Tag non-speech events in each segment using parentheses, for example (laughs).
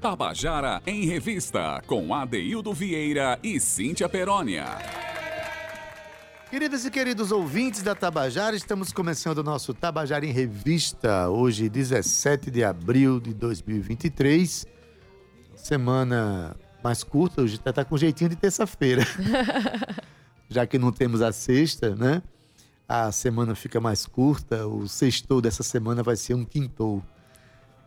Tabajara em Revista, com Adeildo Vieira e Cíntia Perónia. Queridas e queridos ouvintes da Tabajara, estamos começando o nosso Tabajara em Revista, hoje, 17 de abril de 2023. Semana mais curta, hoje está tá com jeitinho de terça-feira. (laughs) Já que não temos a sexta, né? A semana fica mais curta, o sextou dessa semana vai ser um quintou.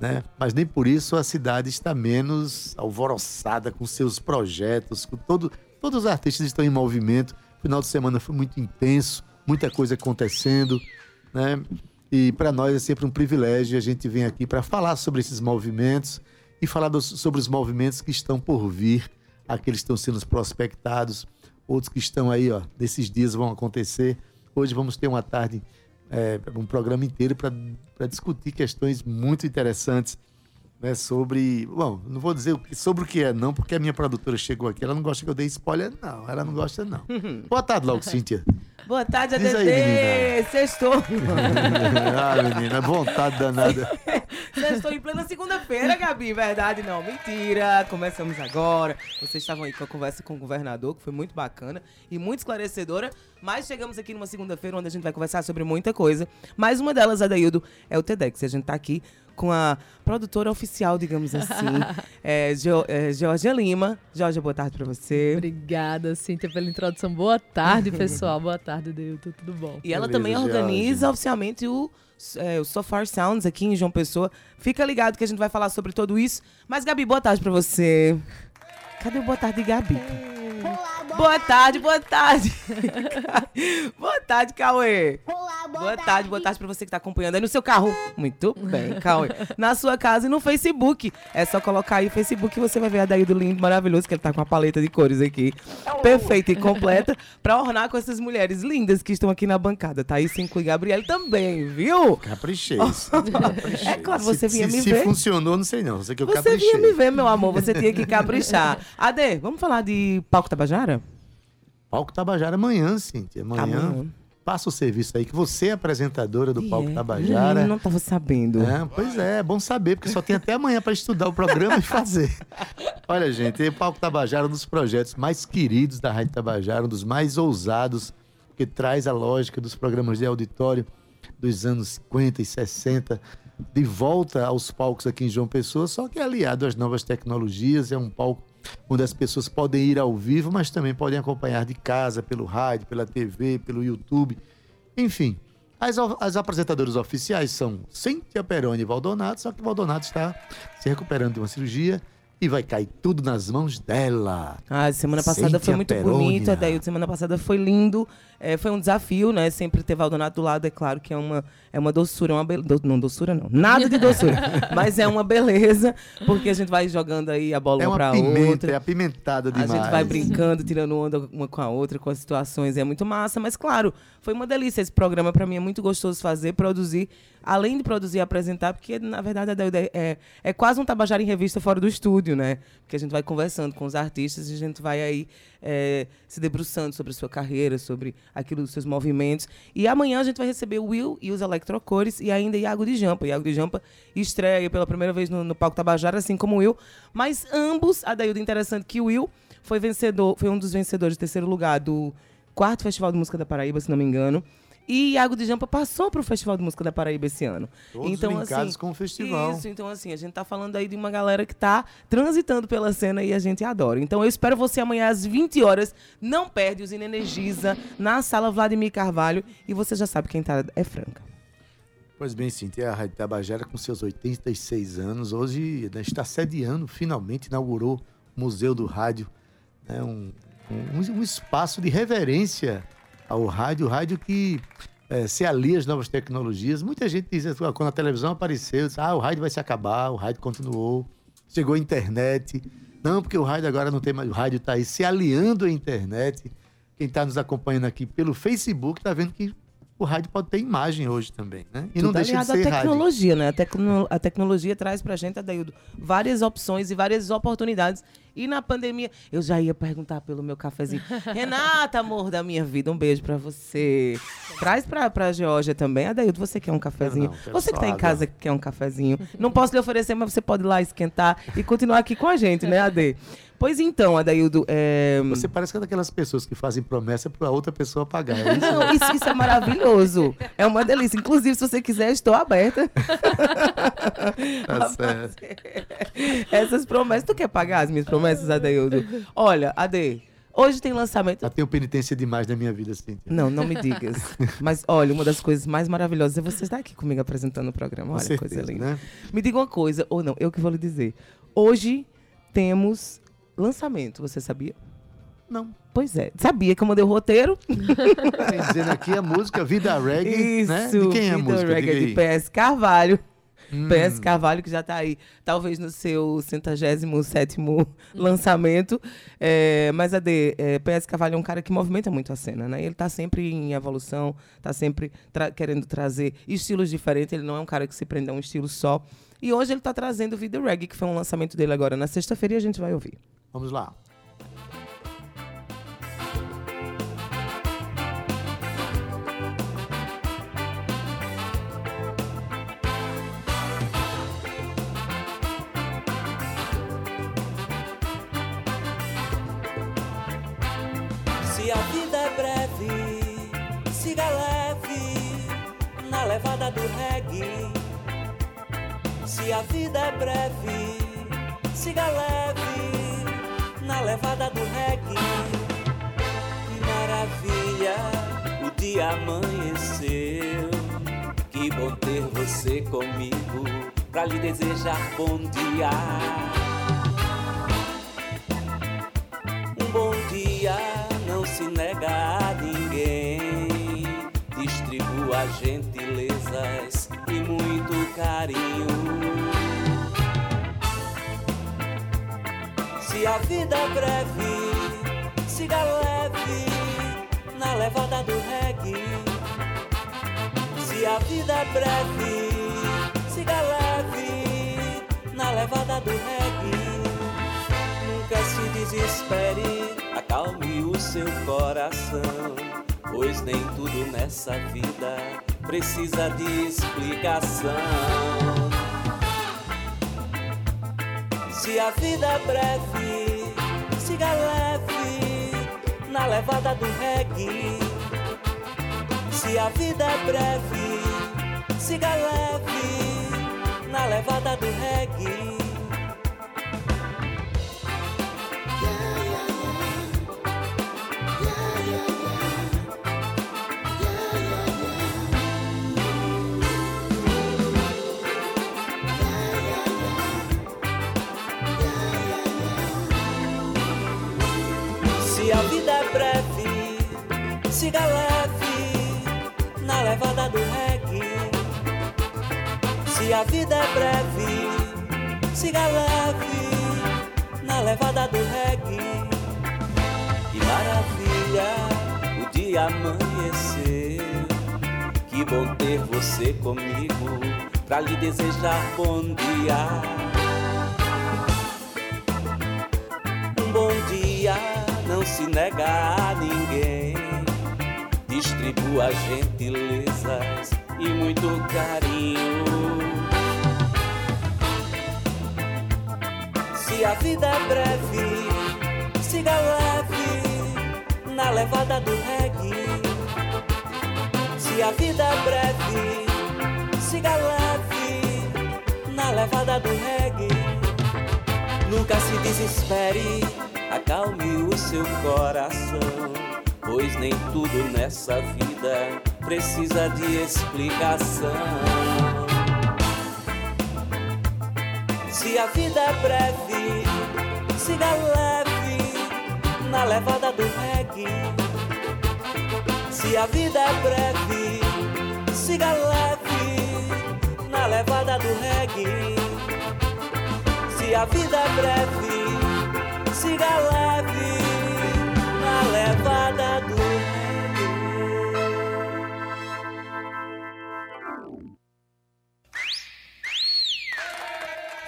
Né? Mas nem por isso a cidade está menos alvoroçada com seus projetos, com todo, todos os artistas estão em movimento. O final de semana foi muito intenso, muita coisa acontecendo, né? E para nós é sempre um privilégio a gente vem aqui para falar sobre esses movimentos e falar dos, sobre os movimentos que estão por vir, aqueles que estão sendo prospectados, outros que estão aí, ó, desses dias vão acontecer. Hoje vamos ter uma tarde, é, um programa inteiro para discutir questões muito interessantes né, sobre. Bom, não vou dizer sobre o que é, não, porque a minha produtora chegou aqui. Ela não gosta que eu dê spoiler, não. Ela não gosta, não. Boa tarde, logo, Cíntia. (laughs) Boa tarde, ADD. Sextou. (laughs) ah, menina, vontade danada. (laughs) Sextou em plena segunda-feira, Gabi. Verdade, não. Mentira. Começamos agora. Vocês estavam aí com a conversa com o governador, que foi muito bacana e muito esclarecedora. Mas chegamos aqui numa segunda-feira onde a gente vai conversar sobre muita coisa. Mais uma delas, Adaildo, é o TEDx. A gente tá aqui com a produtora oficial, digamos assim, (laughs) é, jo, é, Georgia Lima. Georgia, boa tarde para você. Obrigada, Cíntia, pela introdução. Boa tarde, (laughs) pessoal. boa tarde, Deilton. Tudo bom? E ela Beleza, também organiza Georgia. oficialmente o, é, o So Far Sounds aqui em João Pessoa. Fica ligado que a gente vai falar sobre tudo isso. Mas, Gabi, boa tarde para você. Cadê o boa tarde, Gabi? Boa, tarde, boa tarde. (laughs) boa tarde, Cauê. Olá, boa, boa tarde. tarde. Boa tarde pra você que tá acompanhando aí no seu carro. Muito bem, Cauê. Na sua casa e no Facebook. É só colocar aí o Facebook e você vai ver a daí do lindo, maravilhoso, que ele tá com uma paleta de cores aqui. Perfeita e completa pra ornar com essas mulheres lindas que estão aqui na bancada. Tá aí Cinco e Gabriel também, viu? Caprichei. caprichei. É claro, você se, vinha se, me se ver. Se funcionou, não sei não. Você que eu você caprichei. vinha me ver, meu amor. Você tinha que caprichar. Ade, vamos falar de palco Tabajara? Palco Tabajara amanhã, Cíntia. Amanhã. amanhã. Passa o serviço aí, que você é apresentadora do Palco Tabajara. Eu não estava sabendo. É, pois é, é bom saber, porque só tem até amanhã para estudar o programa e fazer. (laughs) Olha, gente, o Palco Tabajara é um dos projetos mais queridos da Rádio Tabajara, um dos mais ousados, que traz a lógica dos programas de auditório dos anos 50 e 60 de volta aos palcos aqui em João Pessoa, só que é aliado às novas tecnologias, é um palco onde as pessoas podem ir ao vivo, mas também podem acompanhar de casa, pelo rádio, pela TV, pelo YouTube. Enfim, as, as apresentadoras oficiais são Cíntia Peroni e Valdonato, só que Valdonato está se recuperando de uma cirurgia e vai cair tudo nas mãos dela. Ah, semana passada Cíntia foi muito Perônia. bonito, daí semana passada foi lindo. É, foi um desafio, né? Sempre ter Valdonato do lado, é claro que é uma, é uma doçura, uma beleza. Do, não, doçura não. Nada de doçura. (laughs) mas é uma beleza, porque a gente vai jogando aí a bola é uma pra pimenta, outra. É apimentada demais. A gente vai brincando, tirando onda uma com a outra, com as situações. É muito massa, mas claro, foi uma delícia esse programa. Para mim é muito gostoso fazer, produzir. Além de produzir e apresentar, porque na verdade é, é, é quase um Tabajara em revista fora do estúdio, né? Porque a gente vai conversando com os artistas e a gente vai aí é, se debruçando sobre a sua carreira, sobre aquilo dos seus movimentos. E amanhã a gente vai receber o Will e os Electrocores e ainda Iago de Jampa. Iago de Jampa estreia pela primeira vez no, no palco Tabajara, assim como o Will. Mas ambos, a Daildo, interessante que o Will foi vencedor, foi um dos vencedores de terceiro lugar do quarto Festival de Música da Paraíba, se não me engano. E Iago de Jampa passou para o Festival de Música da Paraíba esse ano. Todos então, linkados assim, com o festival. Isso, então assim, a gente tá falando aí de uma galera que tá transitando pela cena e a gente adora. Então eu espero você amanhã às 20 horas. Não perde, os Energiza na sala Vladimir Carvalho. E você já sabe quem tá é Franca. Pois bem, Cintia, a Rádio Tabajara, com seus 86 anos, hoje né, está sediando, finalmente inaugurou o Museu do Rádio, né, um, um, um espaço de reverência ao rádio, o rádio que é, se alia às novas tecnologias. Muita gente diz, ah, quando a televisão apareceu, diz, ah, o rádio vai se acabar, o rádio continuou, chegou a internet. Não, porque o rádio agora não tem mais, o rádio está aí se aliando à internet. Quem está nos acompanhando aqui pelo Facebook está vendo que o rádio pode ter imagem hoje também, né? E Tudo não deixa de ser à tecnologia, rádio. né? A, tecno a tecnologia traz para a gente, Adaildo, várias opções e várias oportunidades E na pandemia, eu já ia perguntar pelo meu cafezinho. (laughs) Renata, amor da minha vida, um beijo pra você. Traz pra, pra Geórgia também. Adaildo, você quer um cafezinho? não, quero você que tá em casa que quer um cafezinho. Não posso lhe oferecer, mas você pode ir lá esquentar e continuar aqui com a gente, né, Ade? Pois então, Adaildo, é... Você parece que é daquelas pessoas que fazem promessa para outra pessoa pagar. É isso? Não, isso, isso é maravilhoso. É uma delícia. Inclusive, se você quiser, estou aberta. (laughs) Tá certo. Essas promessas. Tu quer pagar as minhas promessas, Adeildo? Olha, Ade, hoje tem lançamento. Já tenho penitência demais na minha vida, assim. Não, não me digas. Mas olha, uma das coisas mais maravilhosas é você estar aqui comigo apresentando o programa. Olha, certeza, coisa linda. né? Me diga uma coisa, ou não, eu que vou lhe dizer. Hoje temos lançamento, você sabia? Não. Pois é. Sabia que eu mandei o roteiro? (laughs) Tem dizendo aqui a música Vida Reggae, Isso, né? De quem é a Vida música? Reggae Diga aí. de PS Carvalho. Hum. PS Carvalho, que já está aí, talvez no seu 107 lançamento. É, mas, Ade, é, PS Carvalho é um cara que movimenta muito a cena, né? Ele está sempre em evolução, está sempre tra- querendo trazer estilos diferentes. Ele não é um cara que se prende a um estilo só. E hoje ele está trazendo o Vida Reggae, que foi um lançamento dele agora na sexta-feira, e a gente vai ouvir. Vamos lá. Se a vida é breve, siga leve na levada do reggae. Se a vida é breve, siga leve na levada do reggae. Que maravilha, o dia amanheceu. Que bom ter você comigo pra lhe desejar bom dia. Um bom dia não se nega a ninguém. Distribua gentilezas e muito carinho. Se a vida é breve, siga leve na levada do reggae. Se a vida é breve, siga leve na levada do reggae. Nunca se desespere, acalme o seu coração. Pois nem tudo nessa vida precisa de explicação. Se a vida é breve, siga leve na levada do reggae. Se a vida é breve, siga leve na levada do reggae. Breve, siga leve na levada do reggae. Se a vida é breve, siga leve na levada do reggae. Que maravilha, o dia amanheceu. Que bom ter você comigo pra lhe desejar bom dia. Se nega a ninguém. Distribua gentilezas e muito carinho. Se a vida é breve, siga leve na levada do reggae. Se a vida é breve, siga leve na levada do reggae. Nunca se desespere, acalme o seu coração. Pois nem tudo nessa vida precisa de explicação. Se a vida é breve, siga leve na levada do reggae. Se a vida é breve, siga leve na levada do reggae. Se a vida é breve, siga leve na levada do.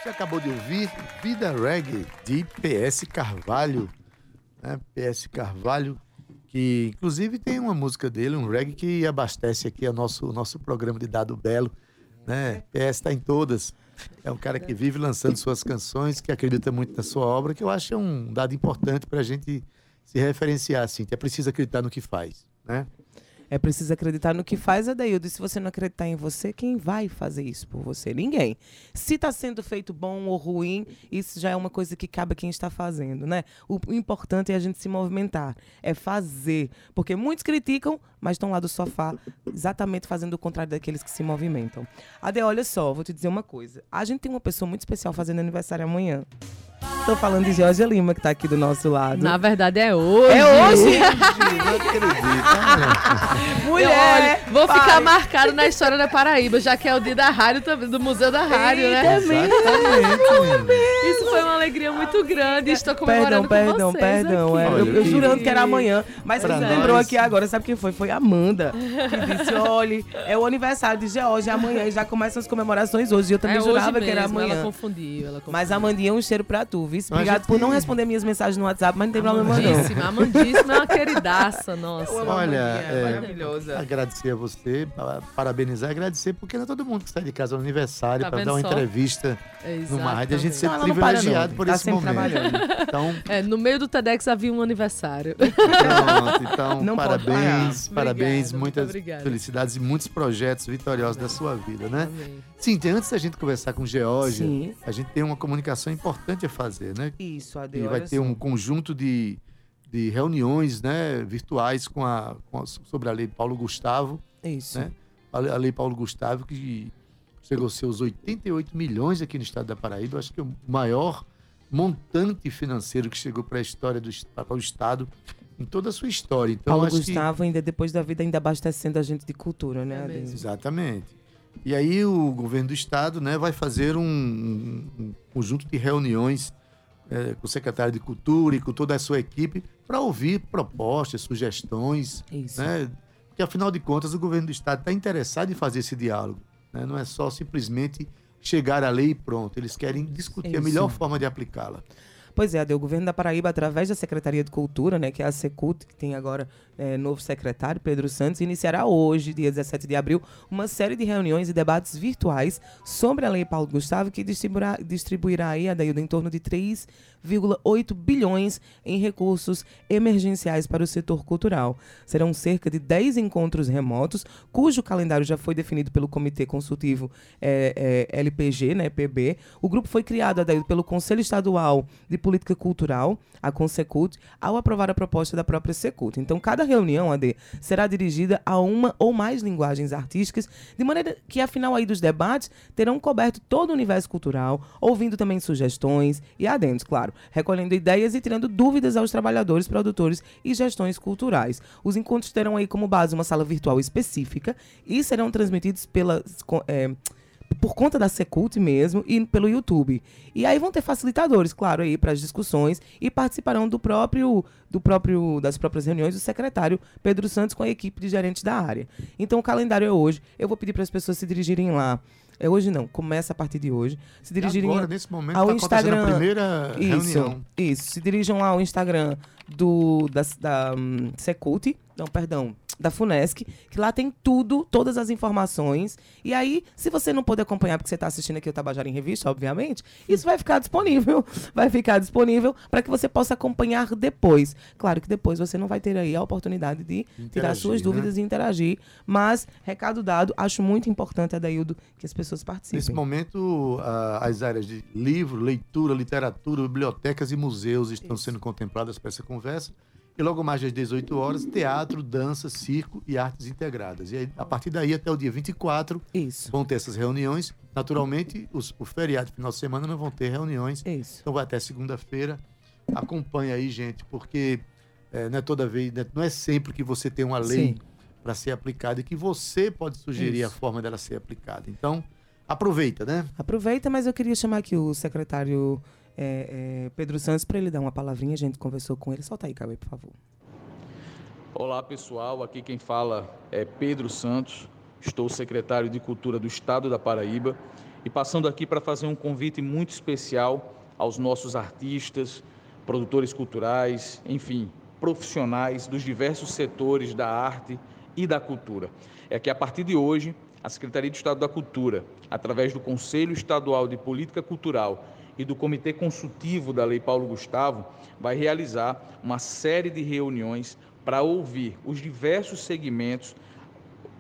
Você acabou de ouvir Vida Reggae de PS Carvalho. Né? PS Carvalho, que inclusive tem uma música dele, um reggae que abastece aqui o nosso, nosso programa de Dado Belo. Né? PS está em todas. É um cara que vive lançando suas canções, que acredita muito na sua obra, que eu acho é um dado importante para a gente se referenciar assim. É preciso acreditar no que faz. Né? É preciso acreditar no que faz, Adaildo. E se você não acreditar em você, quem vai fazer isso por você? Ninguém. Se está sendo feito bom ou ruim, isso já é uma coisa que cabe a quem está fazendo, né? O importante é a gente se movimentar, é fazer. Porque muitos criticam, mas estão lá do sofá, exatamente fazendo o contrário daqueles que se movimentam. Ade, olha só, vou te dizer uma coisa. A gente tem uma pessoa muito especial fazendo aniversário amanhã. Estou falando de Georgia Lima, que está aqui do nosso lado. Na verdade é hoje. É hoje? Não (laughs) acredito. Mulher! Olha, vou pai. ficar marcado na história da Paraíba, já que é o dia da rádio também, do Museu da Rádio, né? Exatamente. Isso foi uma alegria muito grande. Estou Perdão, comemorando perdão, com vocês perdão. aqui. é, eu, eu jurando que era amanhã, mas Pra você lembrou nós- aqui agora, sabe quem foi? Foi a Amanda, que disse, olha, é o aniversário de Georgia amanhã e já começam as comemorações hoje. Eu também é jurava que era amanhã. Ela confundiu, ela confundiu. Mas Amandinha, um cheiro pra tu, Mas Obrigado já por não responder minhas mensagens no WhatsApp, mas não tem problema não. Amandíssima, Amandíssima é uma queridaça, nossa. Olha, Amandinha, é, maravilhosa. agradecer a você, pa- parabenizar e agradecer, porque não é todo mundo que sai de casa no aniversário Tá para dar uma só? entrevista numa rádio. A gente sempre Não, privilegiado não. por Tá esse momento. trabalhando. Então, É, no meio do TEDx havia um aniversário. pronto. Então, Não parabéns, parabéns, Obrigada, muito muitas obrigada. felicidades e muitos projetos vitoriosos da sua vida, né? Amém. Cíntia, antes da gente conversar com Geórgia, Sim. a gente tem uma comunicação importante a fazer, né? Isso, Ade, E olha vai ter um conjunto de, de reuniões né, virtuais com a, com a- sobre a lei Paulo Gustavo, Isso. né? a lei- a lei Paulo Gustavo, que chegou aos seus 88 milhões aqui no estado da Paraíba. Acho que é o maior montante financeiro que chegou para a história do para o estado em toda a sua história. Então, Paulo acho que- Gustavo, ainda depois da vida, ainda abastecendo a gente de cultura, né, É. Exatamente. E aí o governo do estado né, vai fazer um, um- conjunto de reuniões eh, com o secretário de Cultura e com toda a sua equipe para ouvir propostas, sugestões, Isso. né? Porque afinal de contas o governo do estado está interessado em fazer esse diálogo. né? Não é só simplesmente chegar à lei e pronto. Eles querem discutir a Isso. melhor forma de aplicá-la. Pois é, o governo da Paraíba, através da Secretaria de Cultura, né, que é a Secult, que tem agora é, novo secretário, Pedro Santos, iniciará hoje, dia 17 de abril, uma série de reuniões e debates virtuais sobre a Lei Paulo Gustavo, que distribuirá, distribuirá aí, Adaildo, em torno de 3,8 bilhões em recursos emergenciais para o setor cultural. Serão cerca de 10 encontros remotos, cujo calendário já foi definido pelo Comitê Consultivo é, é, LPG, né, PB. O grupo foi criado, Adaildo, pelo Conselho Estadual de Política Cultural, a Consecult, ao aprovar a proposta da própria Secult. Então, cada reunião, AD, será dirigida a uma ou mais linguagens artísticas, de maneira que, afinal, aí dos debates, terão coberto todo o universo cultural, ouvindo também sugestões e adendos, claro, recolhendo ideias e tirando dúvidas aos trabalhadores, produtores e gestões culturais. Os encontros terão aí como base uma sala virtual específica e serão transmitidos pela eh, por conta da Secult mesmo e pelo YouTube. E aí vão ter facilitadores, claro, aí para as discussões e participarão do próprio do próprio das próprias reuniões o secretário Pedro Santos com a equipe de gerentes da área. Então o calendário é hoje. Eu vou pedir para as pessoas se dirigirem lá. É hoje não, começa a partir de hoje. Se dirigirem Agora, nesse momento, ao está acontecendo a Instagram. primeira isso, reunião. isso. Se dirijam lá ao Instagram do da, da hum, Secult, não, perdão, da Funesc, que lá tem tudo, todas as informações. E aí, se você não puder acompanhar porque você está assistindo aqui o Tabajara em Revista, obviamente, isso vai ficar disponível, (laughs) vai ficar disponível para que você possa acompanhar depois. Claro que depois você não vai ter aí a oportunidade de tirar Interagir, suas né? dúvidas e interagir, mas recado dado, acho muito importante Adaildo que as pessoas participem. Nesse momento, a- as áreas de livro, leitura, literatura, bibliotecas e museus estão sendo contempladas para essa conversa. E logo mais às 18 horas, teatro, dança, circo e artes integradas. E aí, a partir daí, até o dia 24, Isso. vão ter essas reuniões. Naturalmente, os, o feriado final de semana não vão ter reuniões. Isso. Então vai até segunda-feira. Acompanha aí, gente, porque é, não é toda vez, né, não é sempre que você tem uma lei para ser aplicada e que você pode sugerir Isso. a forma dela ser aplicada. Então, aproveita, né? Aproveita, mas eu queria chamar aqui o secretário é, é, Pedro Santos para ele dar uma palavrinha. A gente conversou com ele. Solta aí, Cauê, por favor. Olá pessoal, aqui quem fala é Pedro Santos, estou secretário de Cultura do Estado da Paraíba E passando aqui para fazer um convite muito especial aos nossos artistas, produtores culturais, enfim, profissionais dos diversos setores da arte e da cultura. É que a partir de hoje, a Secretaria de Estado da Cultura, através do Conselho Estadual de Política Cultural e do Comitê Consultivo da Lei Paulo Gustavo, vai realizar uma série de reuniões para ouvir os diversos segmentos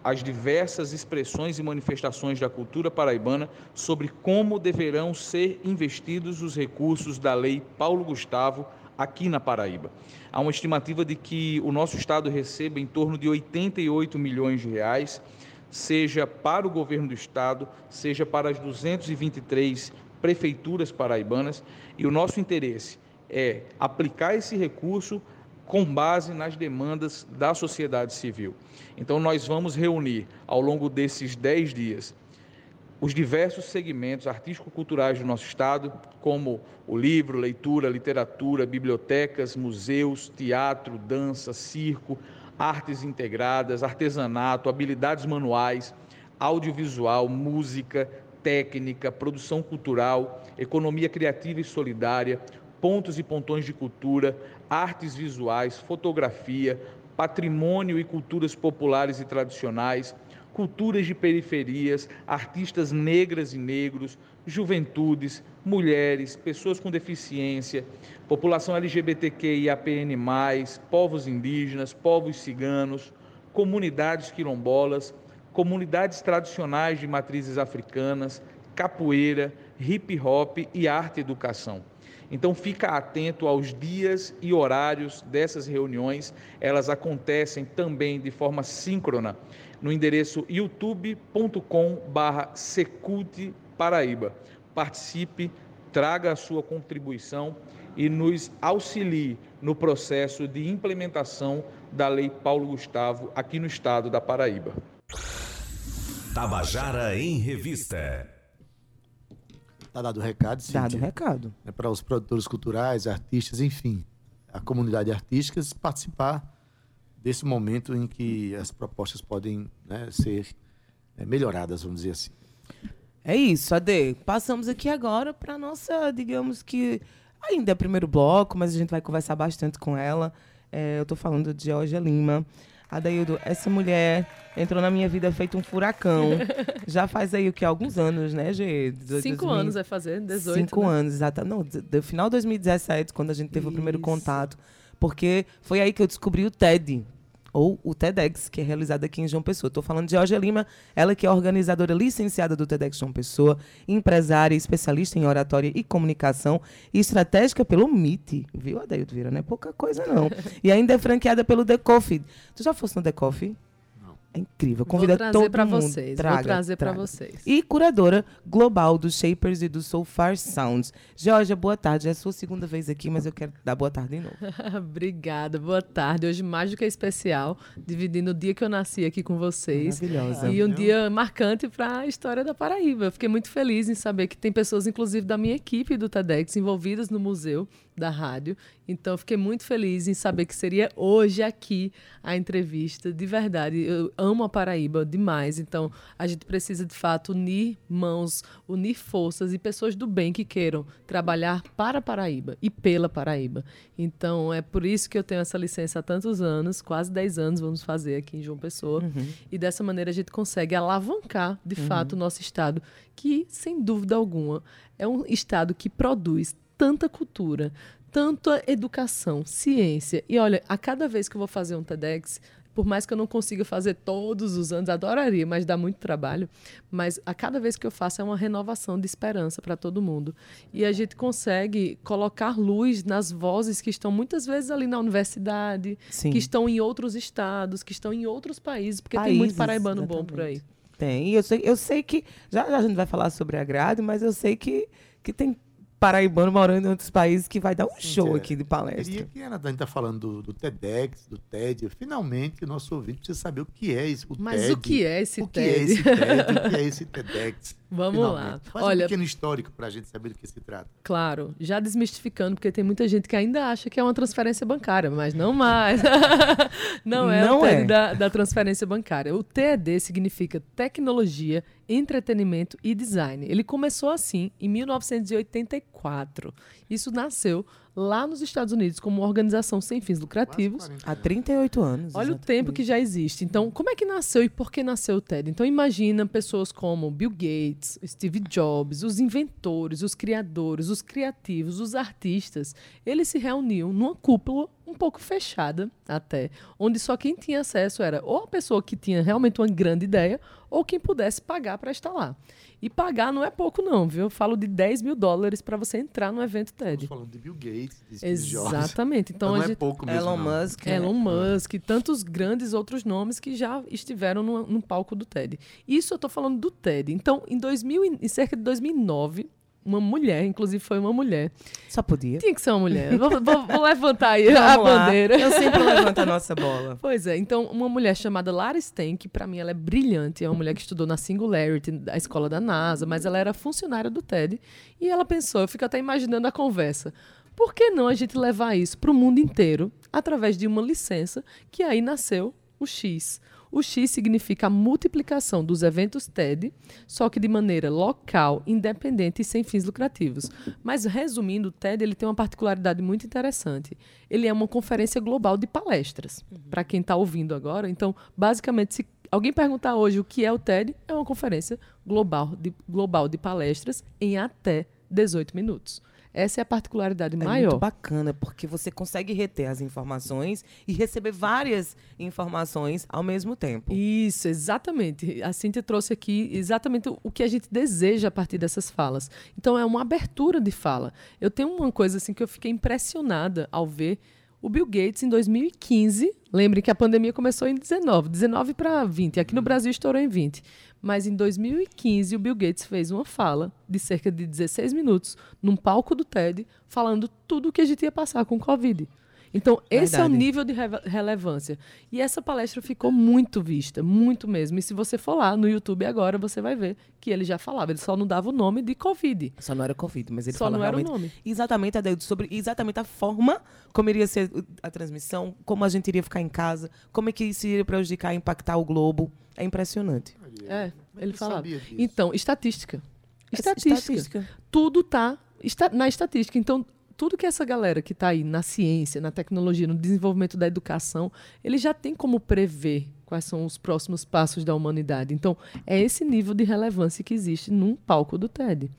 as diversas expressões e manifestações da cultura paraibana sobre como deverão ser investidos os recursos da Lei Paulo Gustavo aqui na Paraíba. Há uma estimativa de que o nosso estado receba em torno de 88 milhões de reais, seja para o governo do estado, seja para as 223 prefeituras paraibanas, e o nosso interesse é aplicar esse recurso com base nas demandas da sociedade civil. Então, nós vamos reunir ao longo desses 10 dias os diversos segmentos artístico-culturais do nosso Estado, como o livro, leitura, literatura, bibliotecas, museus, teatro, dança, circo, artes integradas, artesanato, habilidades manuais, audiovisual, música, técnica, produção cultural, economia criativa e solidária, pontos e pontões de cultura, artes visuais, fotografia, patrimônio e culturas populares e tradicionais, culturas de periferias, artistas negras e negros, juventudes, mulheres, pessoas com deficiência, população LGBTQIAPN+, povos indígenas, povos ciganos, comunidades quilombolas, comunidades tradicionais de matrizes africanas, capoeira, hip hop e arte educação. Então fica atento aos dias e horários dessas reuniões. Elas acontecem também de forma síncrona no endereço youtube.com/secult Paraíba. Participe, traga a sua contribuição e nos auxilie no processo de implementação da Lei Paulo Gustavo aqui no estado da Paraíba. Tabajara em Revista. Tá dado o recado, sim. Dado o recado. É para os produtores culturais, artistas, enfim, a comunidade artística participar desse momento em que as propostas podem né, ser é, melhoradas, vamos dizer assim. É isso, Ade. Passamos aqui agora para nossa, digamos que ainda é primeiro bloco, mas a gente vai conversar bastante com ela. É, eu estou falando de Georgia Lima. Adaildo, essa mulher entrou na minha vida feito um furacão. (laughs) Já faz aí o que? Alguns anos, né, Gê? Cinco anos vai fazer, 18. Cinco né? anos, exato. Não, do final de 2017, quando a gente teve o primeiro Isso. contato. Porque foi aí que eu descobri o TED, ou o TEDx, que é realizado aqui em João Pessoa. Estou falando de Georgia Lima, ela que é organizadora licenciada do TEDx João Pessoa, empresária, especialista em oratória e comunicação e estratégica pelo MIT, viu, Adaildo Vieira? Não é pouca coisa, não. e ainda é franqueada pelo The Coffee. Tu já fosse no The Coffee? É incrível. Convida Vou trazer mundo. vocês. Traga, Vou trazer pra traga. vocês. E curadora global dos Shapers e do Soul Far Sounds. Georgia, boa tarde. É a sua segunda vez aqui, mas eu quero dar boa tarde de novo. (laughs) Obrigada, boa tarde. Hoje mais do que especial, dividindo o dia que eu nasci aqui com vocês. Maravilhosa. E um dia marcante para a história da Paraíba. Eu fiquei muito feliz em saber que tem pessoas, inclusive da minha equipe do TEDx, envolvidas no museu da rádio. Então, fiquei muito feliz em saber que seria hoje aqui a entrevista. De verdade, eu amo a Paraíba demais. Então, a gente precisa, de fato, unir mãos, unir forças e pessoas do bem que queiram trabalhar para a Paraíba e pela Paraíba. Então, é por isso que eu tenho essa licença há tantos anos, quase 10 anos vamos fazer aqui em João Pessoa. E dessa maneira a gente consegue alavancar, de fato, o nosso estado, que, sem dúvida alguma, é um estado que produz tanta cultura, tanta educação, ciência. E olha, a cada vez que eu vou fazer um TEDx, por mais que eu não consiga fazer todos os anos, adoraria, mas dá muito trabalho. Mas a cada vez que eu faço é uma renovação de esperança para todo mundo. E a gente consegue colocar luz nas vozes que estão muitas vezes ali na universidade, Sim. que estão em outros estados, que estão em outros países, porque tem Países, muito paraibano bom por aí. exatamente. Tem. E eu sei, eu sei que. Já, já a gente vai falar sobre a grade, mas eu sei que, que tem paraibano morando em outros países que vai dar um show é. aqui de Queria palestra. que a Ana está falando do, do TEDx, do TED. Finalmente, o nosso ouvinte precisa saber o que é isso. O Mas TED. o que é esse o que é esse TED? o que é esse TEDx? (laughs) Vamos Finalmente. lá. Faz um Olha, pequeno histórico para a gente saber do que se trata. Claro, já desmistificando, porque tem muita gente que ainda acha que é uma transferência bancária, mas não mais. (laughs) não é Não o TED é. Da, da transferência bancária. O TED significa Tecnologia entretenimento e design. Ele começou assim em 1984. Isso nasceu lá nos Estados Unidos como uma organização sem fins lucrativos. Há 38 anos. Olha o exatamente. tempo que já existe. Então, como é que nasceu e por que nasceu o TED? Então, imagina pessoas como Bill Gates, Steve Jobs, os inventores, os criadores, os criativos, os artistas. Eles se reuniam numa cúpula um pouco fechada até, onde só quem tinha acesso era ou a pessoa que tinha realmente uma grande ideia ou quem pudesse pagar para estar lá. E pagar não é pouco não, viu? Eu falo de 10 mil dólares para você entrar no evento TED. Estamos falando de Bill Gates, de Steve Jobs. Exatamente. Então, a não é gente- pouco mesmo. Elon não. Musk. né? Elon Musk, tantos grandes outros nomes que já estiveram no, no palco do TED. Isso eu estou falando do TED. Então, em, 2000, e- em cerca de 2009, uma mulher, inclusive foi uma mulher, Só podia. tinha que ser uma mulher. vou, vou- vou (laughs) levantar aí a Vamos lá. bandeira. Eu sempre levanto a nossa bola. Pois é, então uma mulher chamada Lara Stein, que para mim ela é brilhante, é uma mulher que estudou na Singularity, da escola da NASA, mas ela era funcionária do TED, e ela pensou, eu fico até imaginando a conversa, por que não a gente levar isso para o mundo inteiro através de uma licença que aí nasceu o X. O X significa a multiplicação dos eventos TED, só que de maneira local, independente e sem fins lucrativos. Mas resumindo, o TED ele tem uma particularidade muito interessante. Ele é uma conferência global de palestras. Para quem está ouvindo agora, então, basicamente, se alguém perguntar hoje o que é o TED, é uma conferência global de, global de palestras em até 18 minutos. Essa é a particularidade É maior. muito bacana, porque você consegue reter as informações e receber várias informações ao mesmo tempo. Isso, exatamente. A Cíntia trouxe aqui exatamente o- o que a gente deseja a partir dessas falas. Então, é uma abertura de fala. Eu tenho uma coisa assim que eu fiquei impressionada ao ver o Bill Gates em 2015. Lembre que a pandemia começou em 19, 19 para 20. Aqui no Brasil estourou em 20. Mas em 2015, o Bill Gates fez uma fala de cerca de 16 minutos num palco do TED, falando tudo o que a gente ia passar com o Covid. Então, esse é o Verdade. nível de reve- relevância. E essa palestra ficou muito vista, muito mesmo. E se você for lá no YouTube agora, você vai ver que ele já falava. Ele só não dava o nome de Covid. Só não era Covid, mas ele Só fala não era o nome. exatamente Adeildo, sobre exatamente a forma como iria ser a transmissão, como a gente iria ficar em casa, como é que isso iria prejudicar, impactar o globo. É impressionante. É, ele falava. Então, estatística. Estatística. estatística. Tudo tá está na estatística. Então, tudo que essa galera que está aí na ciência, na tecnologia, no desenvolvimento da educação, ele já tem como prever quais são os próximos passos da humanidade. Então, é esse nível de relevância que existe num palco do TED.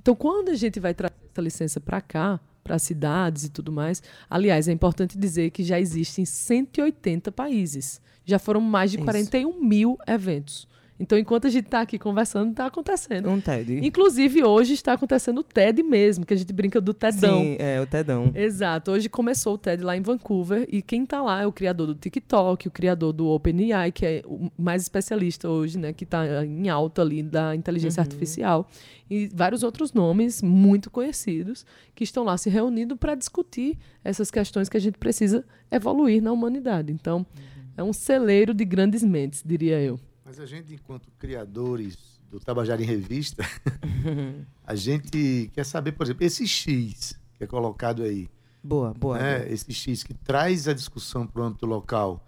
Então, quando a gente vai trazer essa licença para cá, para cidades e tudo mais, aliás, é importante dizer que já existem 180 países. Já foram mais de Isso. 41 mil eventos. Então, enquanto a gente está aqui conversando, está acontecendo. Um TED. Inclusive, hoje está acontecendo o TED mesmo, que a gente brinca do TEDão. Sim, é o TEDão. Exato. Hoje começou o TED lá em Vancouver e quem está lá é o criador do TikTok, o criador do OpenAI, que é o mais especialista hoje, né, que está em alta ali da inteligência artificial e vários outros nomes muito conhecidos que estão lá se reunindo para discutir essas questões que a gente precisa evoluir na humanidade. Então, é um celeiro de grandes mentes, diria eu. Mas a gente, enquanto criadores do Tabajara em Revista, (laughs) a gente quer saber, por exemplo, esse X que é colocado aí, Boa, boa. né? esse X que traz a discussão para o âmbito local,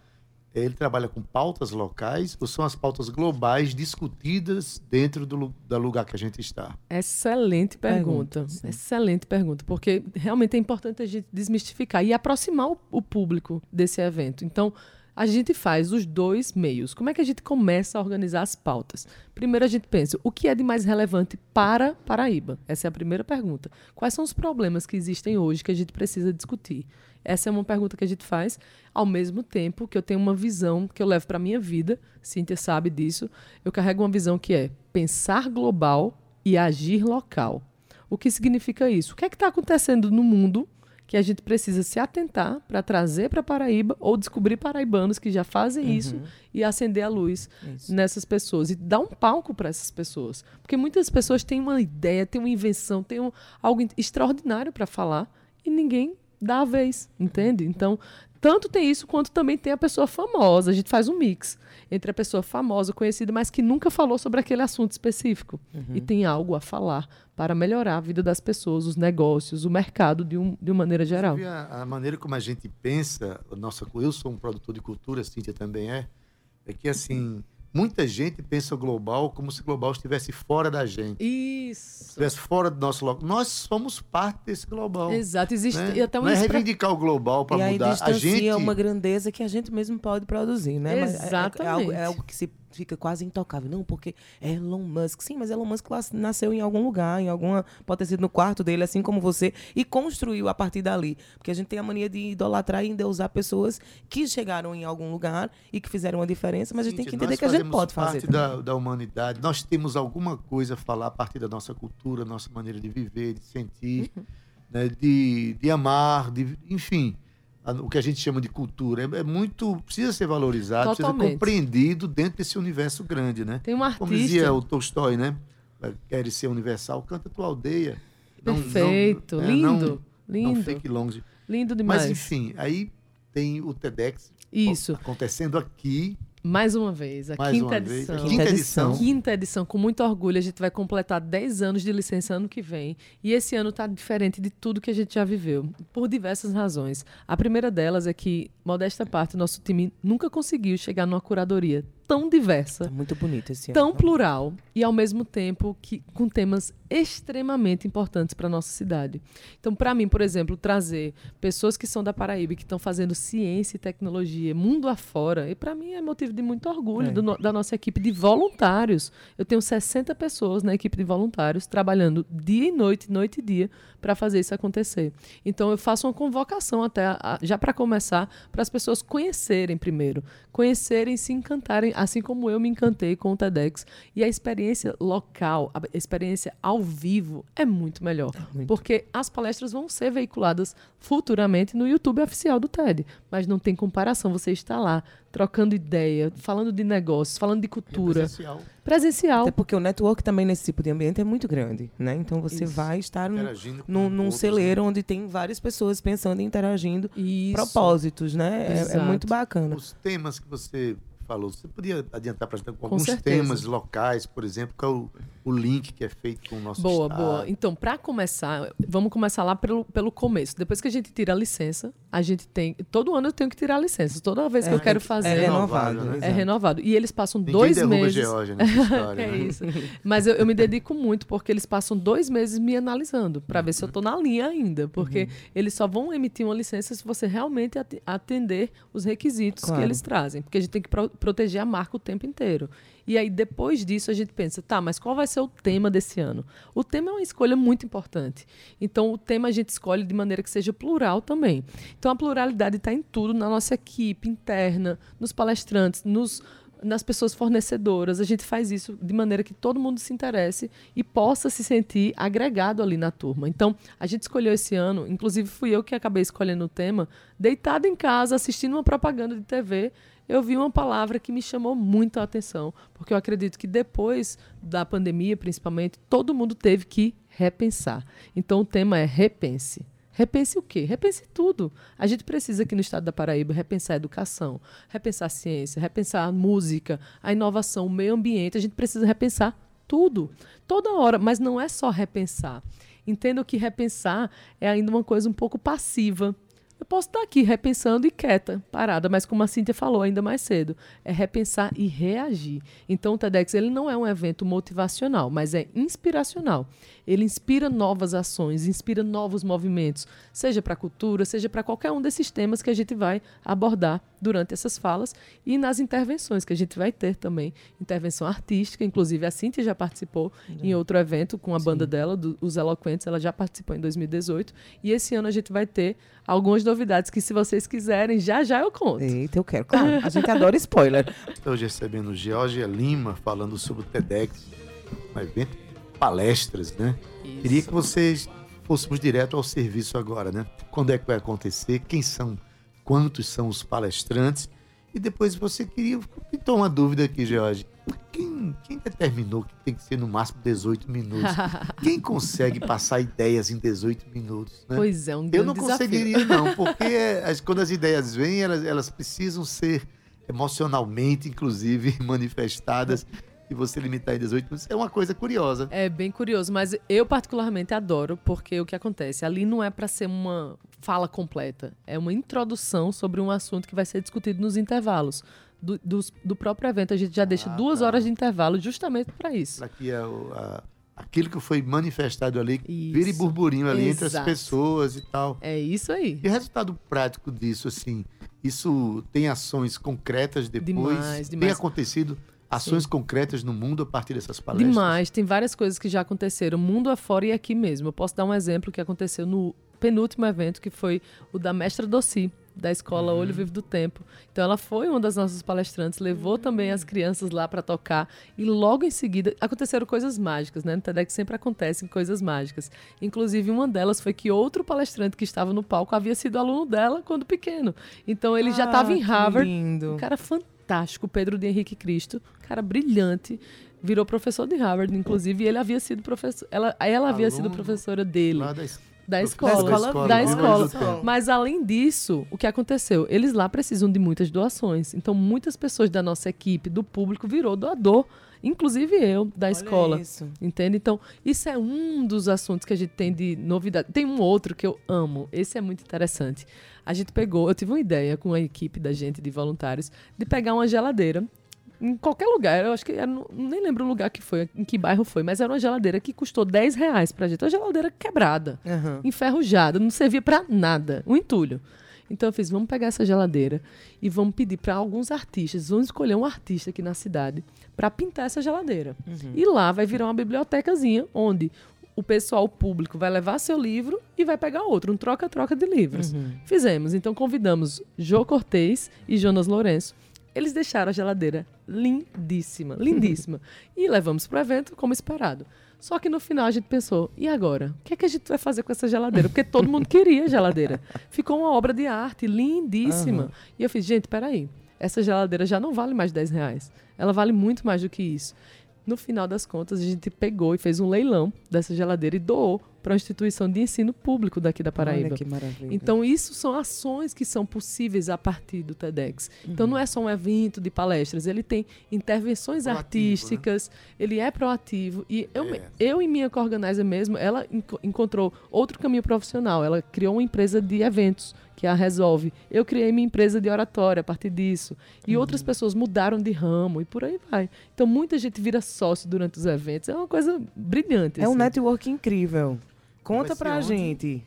ele trabalha com pautas locais ou são as pautas globais discutidas dentro do da lugar que a gente está? Excelente pergunta. Pergunta. Excelente pergunta, porque realmente é importante a gente desmistificar e aproximar o, o público desse evento. Então, a gente faz os dois meios. Como é que a gente começa a organizar as pautas? Primeiro, a gente pensa o que é de mais relevante para Paraíba? Essa é a primeira pergunta. Quais são os problemas que existem hoje que a gente precisa discutir? Essa é uma pergunta que a gente faz, ao mesmo tempo que eu tenho uma visão que eu levo para a minha vida, Cíntia sabe disso, eu carrego uma visão que é pensar global e agir local. O que significa isso? O que é que está acontecendo no mundo que a gente precisa se atentar para trazer para Paraíba ou descobrir paraibanos que já fazem isso e acender a luz Isso. nessas pessoas e dar um palco para essas pessoas. Porque muitas pessoas têm uma ideia, têm uma invenção, têm um- algo extraordinário para falar e ninguém dá a vez, entende? Então, tanto tem isso quanto também tem a pessoa famosa. A gente faz um mix entre a pessoa famosa, conhecida, mas que nunca falou sobre aquele assunto específico e tem algo a falar para melhorar a vida das pessoas, os negócios, o mercado de, um, de uma maneira geral. A, a maneira como a gente pensa, nossa, eu sou um produtor de cultura, a Cíntia também é, é que assim, muita gente pensa global como se o global estivesse fora da gente, Isso. estivesse fora do nosso local. Nós somos parte desse global. Exato. Existe né? e um Não é reivindicar o global para aí mudar. A distancia gente uma grandeza que a gente mesmo pode produzir, né? Mas é- é- É, Exatamente. algo, é algo que se fica quase intocável. Não, porque é Elon Musk. Sim, mas Elon Musk nasceu em algum lugar, em alguma. Pode ter sido no quarto dele, assim como você, e construiu a partir dali. Porque a gente tem a mania de idolatrar e endeusar pessoas que chegaram em algum lugar e que fizeram uma diferença, mas a gente tem que entender que a gente pode fazer. parte da, da humanidade. Nós temos alguma coisa a falar a partir da nossa cultura, nossa maneira de viver, de sentir, Uhum. né, de, de amar, de, enfim, o que a gente chama de cultura. É, é muito. Precisa ser valorizado, precisa ser Totalmente. compreendido dentro desse universo grande, né? Tem um artista. Como dizia o Tolstói, né? Quer ser universal, canta tua aldeia. Não- não- Perfeito. é, lindo. não- lindo. Não fique longe. Lindo demais. Mas, enfim, aí tem o TEDx Isso. acontecendo aqui. Mais uma vez, a Mais quinta uma vez. edição. Quinta Quinta edição. edição. Quinta edição, com muito orgulho. A gente vai completar 10 anos de licença ano que vem. E esse ano está diferente de tudo que a gente já viveu, por diversas razões. A primeira delas é que, modesta parte, o nosso time nunca conseguiu chegar numa curadoria tão diversa, Tá muito bonito esse tão ano. plural e, ao mesmo tempo, que, com temas extremamente importantes para a nossa cidade. Então, para mim, por exemplo, trazer pessoas que são da Paraíba que estão fazendo ciência e tecnologia mundo afora, e para mim é motivo de muito orgulho É. do da nossa equipe de voluntários. Eu tenho 60 pessoas na equipe de voluntários trabalhando dia e noite, noite e dia, para fazer isso acontecer. Então, eu faço uma convocação até, a- já para começar, para as pessoas conhecerem primeiro, conhecerem, se encantarem, assim como eu me encantei com o TEDx. E a experiência local, a experiência ao vivo é muito melhor. muito. Porque as palestras vão ser veiculadas futuramente no YouTube oficial do TED. Mas não tem comparação você estar lá, trocando ideia, falando de negócios, falando de cultura, presencial, presencial. Até porque o network também nesse tipo de ambiente é muito grande, né? Então você Isso. vai estar num, num, num outros, celeiro onde tem várias pessoas pensando e interagindo Isso. propósitos, né? É- É, muito né? bacana. Os temas que você falou, você podia adiantar para gente com alguns certeza. temas locais, por exemplo, qual é o, o link que é feito com o nosso Boa, estado. boa. Então, para começar, vamos começar lá pelo, pelo começo. Depois que a gente tira a licença, a gente tem. Todo ano eu tenho que tirar a licença. Toda vez que É, eu quero é fazer. renovado, né? né? É renovado. E eles passam Ninguém dois meses. Geórgia nessa história. (laughs) É né? isso. Mas eu, eu me dedico muito, porque eles passam dois meses me analisando, para ver se eu estou na linha ainda. Porque eles só vão emitir uma licença se você realmente atender os requisitos Claro. que eles trazem. Porque a gente tem que pro- proteger a marca o tempo inteiro. E aí, depois disso, a gente pensa, tá, mas qual vai ser o tema desse ano? O tema é uma escolha muito importante. Então, o tema a gente escolhe de maneira que seja plural também. Então, a pluralidade está em tudo, na nossa equipe interna, nos palestrantes, nos nas pessoas fornecedoras. A gente faz isso de maneira que todo mundo se interesse e possa se sentir agregado ali na turma. Então, a gente escolheu esse ano, inclusive fui eu que acabei escolhendo o tema, deitado em casa, assistindo uma propaganda de TV, eu vi uma palavra que me chamou muito a atenção, porque eu acredito que depois da pandemia, principalmente, todo mundo teve que repensar. Então, o tema é repense. Repense o quê? Repense tudo. A gente precisa aqui no estado da Paraíba repensar a educação, repensar a ciência, repensar a música, a inovação, o meio ambiente. A gente precisa repensar tudo, toda hora, mas não é só repensar. Entendo que repensar é ainda uma coisa um pouco passiva. Eu posso estar aqui repensando e quieta, parada, mas como a Cíntia falou ainda mais cedo, é repensar e reagir. Então o TEDx ele não é um evento motivacional, mas é inspiracional. Ele inspira novas ações, inspira novos movimentos, seja para a cultura, seja para qualquer um desses temas que a gente vai abordar durante essas falas e nas intervenções que a gente vai ter também. Intervenção artística, inclusive a Cíntia já participou em outro evento com a banda dela, do- Os Eloquentes, ela já participou em 2018. E esse ano a gente vai ter algumas novidades que, se vocês quiserem, já já eu conto. Eita, eu quero. Claro, a gente adora spoiler. (laughs) Hoje recebendo Georgia Lima falando sobre o TEDx, um evento palestras, né? Queria que vocês fôssemos direto ao serviço agora, né? Quando é que vai acontecer? Quem são? Quantos são os palestrantes? E depois você queria. Pintou uma dúvida aqui, George. Quem, quem determinou que tem que ser no máximo 18 minutos? (laughs) Quem consegue passar ideias em 18 minutos? Né? Pois é, um grande Eu não desafio. conseguiria, não, (laughs) porque é, quando as ideias vêm, elas, elas precisam ser emocionalmente, inclusive, (laughs) manifestadas. E você limitar em 18 minutos é uma coisa curiosa. É bem curioso, mas eu particularmente adoro, porque o que acontece? Ali não é para ser uma fala completa, é uma introdução sobre um assunto que vai ser discutido nos intervalos. Do, dos- do próprio evento. A gente já deixa Ah, duas tá. horas de intervalo justamente para isso. Para que a- a- aquilo que foi manifestado ali vire Isso. burburinho ali entre as Exato. pessoas e tal. É isso aí. E o resultado prático disso, assim, isso tem ações concretas depois? Demais, Tem demais. acontecido ações concretas no mundo a partir dessas palestras? Demais, tem várias coisas que já aconteceram, mundo afora e aqui mesmo. Eu posso dar um exemplo que aconteceu no penúltimo evento, que foi o da mestra Doci, da escola Olho Vivo do Tempo. Então ela foi uma das nossas palestrantes, levou também as crianças lá para tocar e logo em seguida aconteceram coisas mágicas, né? No TEDx sempre acontecem coisas mágicas. Inclusive uma delas foi que outro palestrante que estava no palco havia sido aluno dela quando pequeno. Então ele já estava Ah, em que Harvard, lindo. um cara fantástico, Pedro de Henrique Cristo, cara brilhante, virou professor de Harvard, inclusive, e ele havia sido professor, ela, ela havia sido professora dele, Lá da es- da da escola, escola da escola. do Tempo. Mas além disso, o que aconteceu? Eles lá precisam de muitas doações. Então, muitas pessoas da nossa equipe, do público, virou doador, inclusive eu, da Olha escola. isso. Entende? Então, isso é um dos assuntos que a gente tem de novidade. Tem um outro que eu amo. Esse é muito interessante. A gente pegou, eu tive uma ideia com a equipe da gente de voluntários de pegar uma geladeira em qualquer lugar. Eu acho que era, nem lembro o lugar que foi, em que bairro foi, mas era uma geladeira que custou 10 reais pra gente. Uma geladeira quebrada Aham. enferrujada, não servia pra nada, um entulho. Então eu fiz, vamos pegar essa geladeira e vamos pedir para alguns artistas, vamos escolher um artista aqui na cidade para pintar essa geladeira. E lá vai virar uma bibliotecazinha onde o pessoal o público vai levar seu livro e vai pegar outro, um troca-troca de livros. Fizemos, então convidamos Jô Cortez e Jonas Lourenço. Eles deixaram a geladeira lindíssima, lindíssima. (laughs) e levamos para o evento como esperado. Só que no final a gente pensou, e agora? O que é que a gente vai fazer com essa geladeira? Porque todo mundo queria a geladeira. (laughs) Ficou uma obra de arte lindíssima. E eu fiz, gente, peraí. Essa geladeira já não vale mais 10 reais. Ela vale muito mais do que isso. No final das contas, a gente pegou e fez um leilão dessa geladeira e doou para uma instituição de ensino público daqui da Paraíba. Olha que maravilha. Então, isso são ações que são possíveis a partir do TEDx. Então, não é só um evento de palestras, ele tem intervenções Proativo, artísticas, ele é proativo. E eu, É. eu e minha co-organizer mesmo, ela enco- encontrou outro caminho profissional. Ela criou uma empresa de eventos, que é a Resolve. Eu criei minha empresa de oratória a partir disso. E outras pessoas mudaram de ramo e por aí vai. Então, muita gente vira sócio durante os eventos. É uma coisa brilhante. É um assim. network incrível. Conta pra onde? gente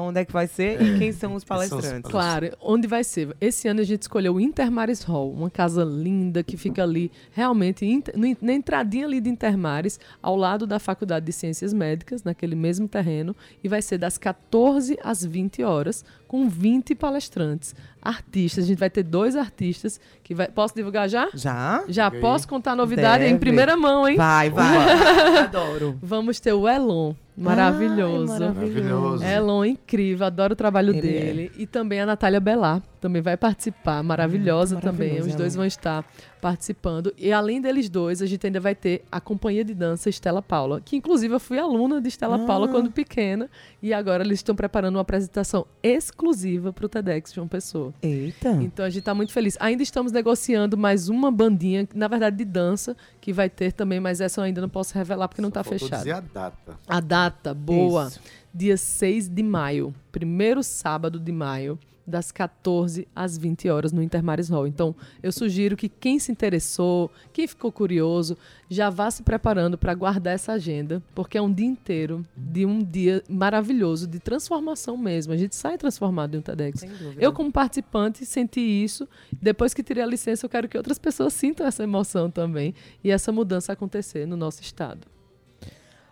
onde é que vai ser e quem são os palestrantes. Claro, onde vai ser? Esse ano a gente escolheu o Intermares Hall, uma casa linda que fica ali, realmente, na entradinha ali de Intermares, ao lado da Faculdade de Ciências Médicas, naquele mesmo terreno, e vai ser das 14 às 20 horas, com 20 palestrantes, artistas. A gente vai ter dois artistas que vai. Posso divulgar já? Já? Já posso contar a novidade em Deve. primeira mão, hein? Vai, vai. (laughs) Adoro. Vamos ter o Elon, maravilhoso. Ai, Maravilhoso. Elon, incrível, adoro o trabalho Ele é. dele. E também a Natália Belar, também vai participar, maravilhosa Hum, também. Os dois vão estar participando. E além deles dois, a gente ainda vai ter a companhia de dança Estela Paula, que inclusive eu fui aluna de Estela Ah. Paula quando pequena. E agora eles estão preparando uma apresentação exclusiva para o TEDx João Pessoa. Eita. Então a gente está muito feliz. Ainda estamos negociando mais uma bandinha, na verdade de dança, que vai ter também, mas essa eu ainda não posso revelar porque não está fechado. dizer a data. A data, boa. Isso. Dia 6 de maio, primeiro sábado de maio, das 14 às 20 horas no Intermares Hall. Então, eu sugiro que quem se interessou, quem ficou curioso, já vá se preparando para guardar essa agenda, porque é um dia inteiro de um dia maravilhoso, de transformação mesmo. A gente sai transformado em um TEDx. Eu, como participante, senti isso. Depois que tirei a licença, eu quero que outras pessoas sintam essa emoção também e essa mudança acontecer no nosso estado.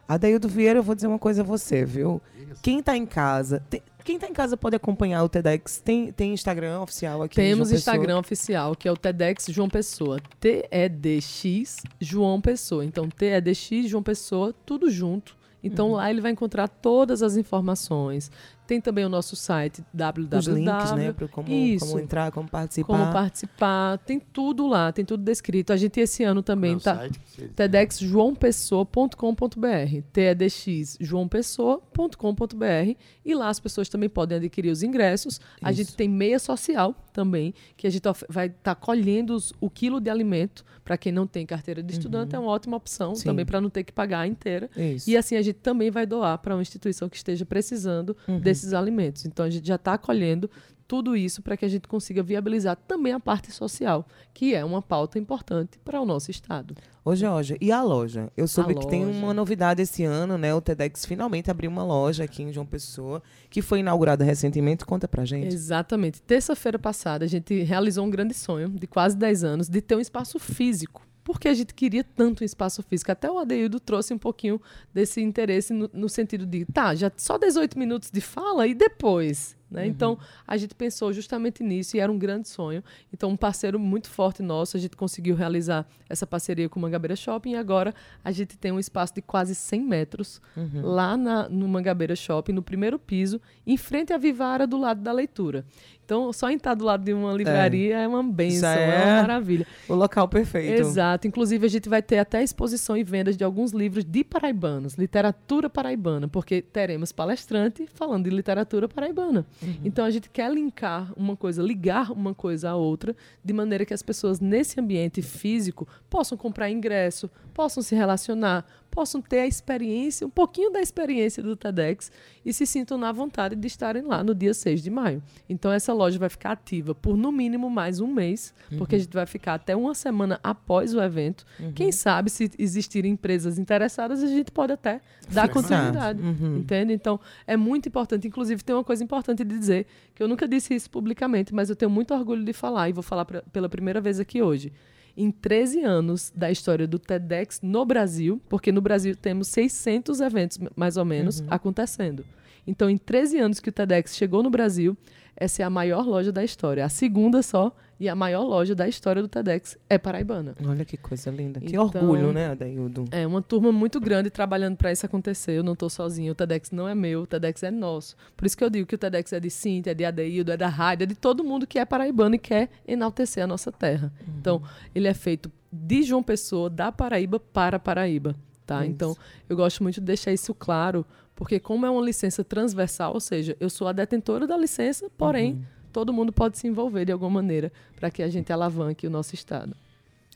Adeildo Vieira, eu vou dizer uma coisa a você, viu? Quem tá em casa, tem- quem tá em casa pode acompanhar o TEDx. Tem, tem Instagram oficial aqui. Temos? Instagram oficial, que é o TEDx João Pessoa. T-E-D-X João Pessoa. Então, T-E-D-X João Pessoa, tudo junto. Então, lá ele vai encontrar todas as informações. Tem também o nosso site, www. Os links, né? Pra como, Isso. como entrar, como participar. Como participar. Tem tudo lá, tem tudo descrito. A gente esse ano também Meu tá. tedxjoaopessoa.com.br, TEDX joaopessoa.com.br e lá as pessoas também podem adquirir os ingressos. A Isso. gente tem meia social também, que a gente vai estar colhendo os- o quilo de alimento para quem não tem carteira de estudante, é uma ótima opção Sim. também para não ter que pagar a inteira. Isso. E assim a gente também vai doar para uma instituição que esteja precisando Uhum. desse desses alimentos. Então a gente já está acolhendo tudo isso para que a gente consiga viabilizar também a parte social, que é uma pauta importante para o nosso estado. Ô, Jorge, e a loja? Eu soube A que tem loja. uma novidade esse ano, né? O TEDx finalmente abriu uma loja aqui em João Pessoa, que foi inaugurada recentemente. Conta pra gente. Exatamente. Terça-feira passada, a gente realizou um grande sonho de quase 10 anos de ter um espaço físico. Porque a gente queria tanto um espaço físico. Até o Adeildo trouxe um pouquinho desse interesse no, no sentido de, tá, já só 18 minutos de fala e depois. Né? Então, a gente pensou justamente nisso e era um grande sonho. Então, um parceiro muito forte nosso, a gente conseguiu realizar essa parceria com o Mangabeira Shopping e agora a gente tem um espaço de quase 100 metros lá na, no Mangabeira Shopping, no primeiro piso, em frente à Vivara, do lado da leitura. Então, só em estar do lado de uma livraria é, uma benção, é. é uma maravilha. O local perfeito. Exato. Inclusive, a gente vai ter até exposição e vendas de alguns livros de paraibanos, literatura paraibana, porque teremos palestrante falando de literatura paraibana. Então, a gente quer linkar uma coisa, ligar uma coisa à outra, de maneira que as pessoas nesse ambiente físico possam comprar ingresso, possam se relacionar, possam ter a experiência, um pouquinho da experiência do TEDx e se sintam na vontade de estarem lá no dia 6 de maio. Então, essa loja vai ficar ativa por no mínimo mais um mês, porque a gente vai ficar até uma semana após o evento. Quem sabe, se existirem empresas interessadas, a gente pode até dar continuidade. Entende? Então, é muito importante. Inclusive, tem uma coisa importante de dizer, que eu nunca disse isso publicamente, mas eu tenho muito orgulho de falar, e vou falar pra- pela primeira vez aqui hoje. Em 13 anos da história do TEDx no Brasil, porque no Brasil temos 600 eventos, mais ou menos, acontecendo. Então, em 13 anos que o TEDx chegou no Brasil, essa é a maior loja da história. A segunda só e a maior loja da história do TEDx é paraibana. Olha que coisa linda. Que Então- orgulho, né, Adaildo? É uma turma muito grande trabalhando para isso acontecer. Eu não estou sozinho. O TEDx não é meu, o TEDx é nosso. Por isso que eu digo que o TEDx é de Cintia, é de Adeildo, é da Rádio, é de todo mundo que é paraibano e quer enaltecer a nossa terra. Então, ele é feito de João Pessoa, da Paraíba para Paraíba. Tá? Isso. Então, eu gosto muito de deixar isso claro, porque como é uma licença transversal, ou seja, eu sou a detentora da licença, porém, todo mundo pode se envolver de alguma maneira para que a gente alavanque o nosso Estado.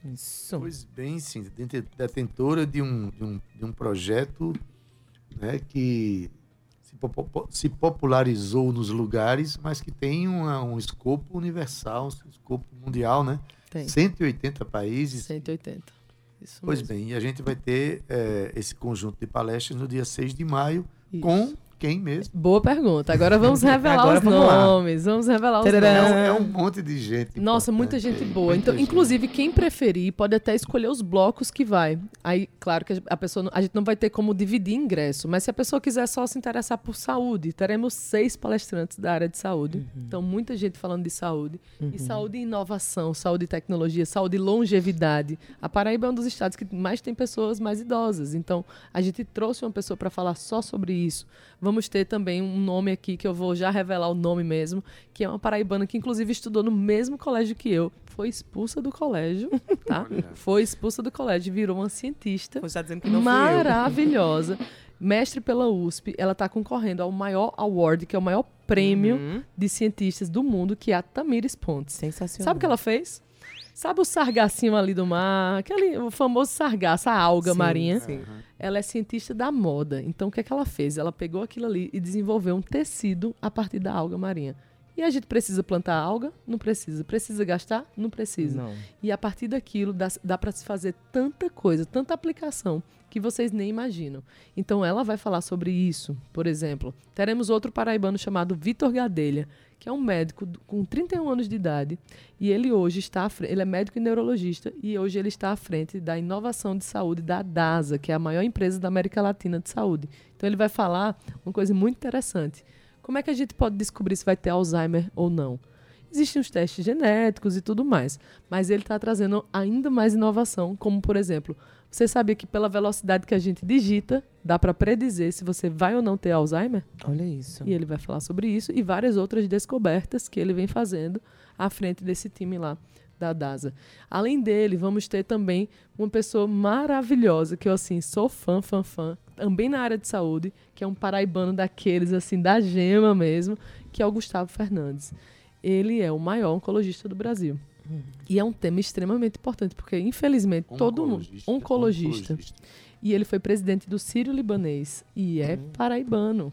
Isso. Pois bem, sim, dete- detentora de um, de um, de um projeto né, que se, se popularizou nos lugares, mas que tem uma- um escopo universal, um escopo mundial, né? Tem 180 países. 180. Isso Pois mesmo. bem, e a gente vai ter eh, esse conjunto de palestras no dia 6 de maio, Isso. com quem mesmo? Boa pergunta. Agora vamos (laughs) revelar Agora os vamos lá. nomes. Vamos revelar os Tadadã. É nomes. um, é um monte de gente. Nossa, muita importante gente aí, boa. muita Então, gente. inclusive, quem preferir pode até escolher os blocos que vai. Aí, claro que a pessoa, a gente não vai ter como dividir ingresso, mas se a pessoa quiser só se interessar por saúde, teremos seis palestrantes da área de saúde. Uhum. Então, muita gente falando de saúde. E saúde e inovação, saúde e tecnologia, saúde e longevidade. A Paraíba é um dos estados que mais tem pessoas mais idosas. Então, a gente trouxe uma pessoa para falar só sobre isso. Vamos ter também um nome aqui que eu vou já revelar o nome mesmo, que é uma paraibana que inclusive estudou no mesmo colégio que eu. Foi expulsa do colégio, (laughs) tá? Foi expulsa do colégio, virou uma cientista Você tá dizendo que não fui eu. maravilhosa. Mestre pela USP, ela está concorrendo ao maior award, que é o maior prêmio Uhum. de cientistas do mundo, que é a Tamires Pontes. Sensacional. Sabe o que ela fez? Sabe o sargassinho ali do mar? Aquele, o famoso sargaço, a alga Sim, marinha. sim. Ela é cientista da moda. Então, o que, é que ela fez? Ela pegou aquilo ali e desenvolveu um tecido a partir da alga marinha. E a gente precisa plantar alga? Não precisa. Precisa gastar? Não precisa. Não. E a partir daquilo dá, dá para se fazer tanta coisa, tanta aplicação que vocês nem imaginam. Então ela vai falar sobre isso, por exemplo. Teremos outro paraibano chamado Vitor Gadelha, que é um médico com 31 anos de idade e ele hoje está à fre- ele é médico e neurologista e hoje ele está à frente da inovação de saúde da DASA, que é a maior empresa da América Latina de saúde. Então ele vai falar uma coisa muito interessante. Como é que a gente pode descobrir se vai ter Alzheimer ou não? Existem os testes genéticos e tudo mais, mas ele está trazendo ainda mais inovação, como por exemplo, você sabia que pela velocidade que a gente digita, dá para predizer se você vai ou não ter Alzheimer? Olha isso. E ele vai falar sobre isso e várias outras descobertas que ele vem fazendo à frente desse time lá da DASA. Além dele, vamos ter também uma pessoa maravilhosa, que eu assim sou fã, fã, fã, também na área de saúde, que é um paraibano daqueles assim da gema mesmo, que é o Gustavo Fernandes. Ele é o maior oncologista do Brasil. E é um tema extremamente importante, porque infelizmente todo mundo oncologista, e ele foi presidente do Sírio Libanês e é paraibano.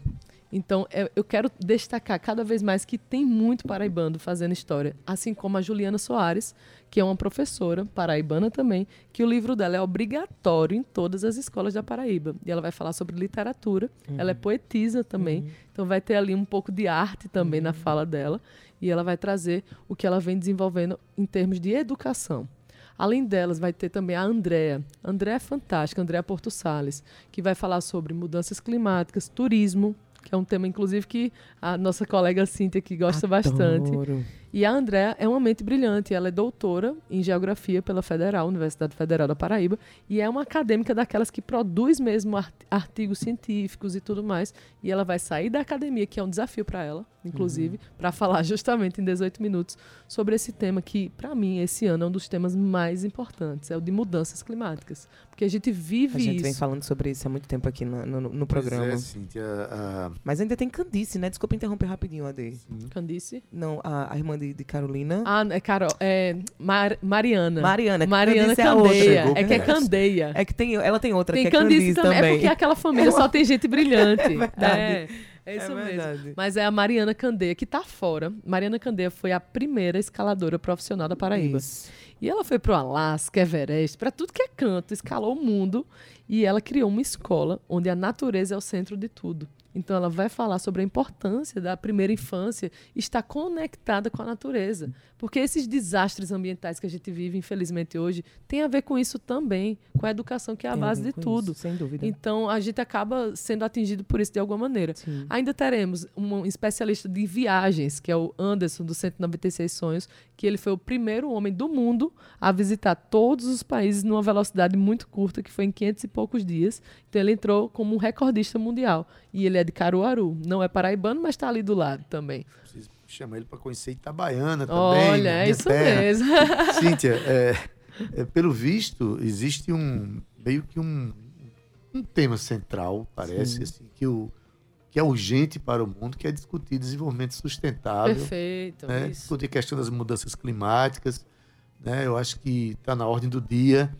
Então, é- eu quero destacar cada vez mais que tem muito paraibano fazendo história, assim como a Juliana Soares, que é uma professora paraibana também, que o livro dela é obrigatório em todas as escolas da Paraíba. E ela vai falar sobre literatura, ela é poetisa também, então vai ter ali um pouco de arte também na fala dela, e ela vai trazer o que ela vem desenvolvendo em termos de educação. Além delas, vai ter também a Andrea. Andrea é fantástica, Andrea Porto Salles, que vai falar sobre mudanças climáticas, turismo, que é um tema, inclusive, que a nossa colega Cíntia que gosta bastante. E a Andréa é uma mente brilhante. Ela é doutora em Geografia pela Federal, Universidade Federal da Paraíba, e é uma acadêmica daquelas que produz mesmo art- artigos científicos e tudo mais. E ela vai sair da academia, que é um desafio para ela, inclusive, para falar (laughs) justamente em 18 minutos sobre esse tema que, para mim, esse ano é um dos temas mais importantes, é o de mudanças climáticas. Porque a gente vive A gente isso. vem falando sobre isso há muito tempo aqui no, no- no Pois programa. É, Cíntia, a- Mas ainda tem Candice, né? Desculpa interromper rapidinho, Ade. Candice? Não, a, a irmã de, de Carolina. Ah, é Carol, é Mar- Mariana. Mariana. Mariana é a outra. Candeia. Chegou É que é. Candeia. É que tem, ela tem outra, Tem que é Candice Candice também. também. É porque aquela família só tem gente brilhante. (laughs) É verdade. É, isso É mesmo. Mas é a Mariana Candeia que tá fora. Mariana Candeia foi a primeira escaladora profissional da Paraíba. Isso. E ela foi pro Alasca, Everest, para tudo que é canto, escalou o mundo e ela criou uma escola onde a natureza é o centro de tudo. Então ela vai falar sobre a importância da primeira infância estar conectada com a natureza, porque esses desastres ambientais que a gente vive, infelizmente hoje, tem a ver com isso também, com a educação que é a Tem base ver de tudo. isso, sem dúvida. Então a gente acaba sendo atingido por isso de alguma maneira. Sim. Ainda teremos um especialista de viagens, que é o Anderson, do 196 Sonhos, que ele foi o primeiro homem do mundo a visitar todos os países numa velocidade muito curta, que foi em 500 e poucos dias. Então ele entrou como um recordista mundial. E ele é de Caruaru. Não é paraibano, mas está ali do lado também. Preciso chamar ele para conhecer Itabaiana também. Olha, é isso terra. mesmo. (laughs) Cíntia, é, é, pelo visto, existe um meio que um, um tema central, parece, assim, que, o, que é urgente para o mundo, que é discutir desenvolvimento sustentável, Perfeito. né? Discutir a questão das mudanças climáticas. Né? Eu acho que está na ordem do dia.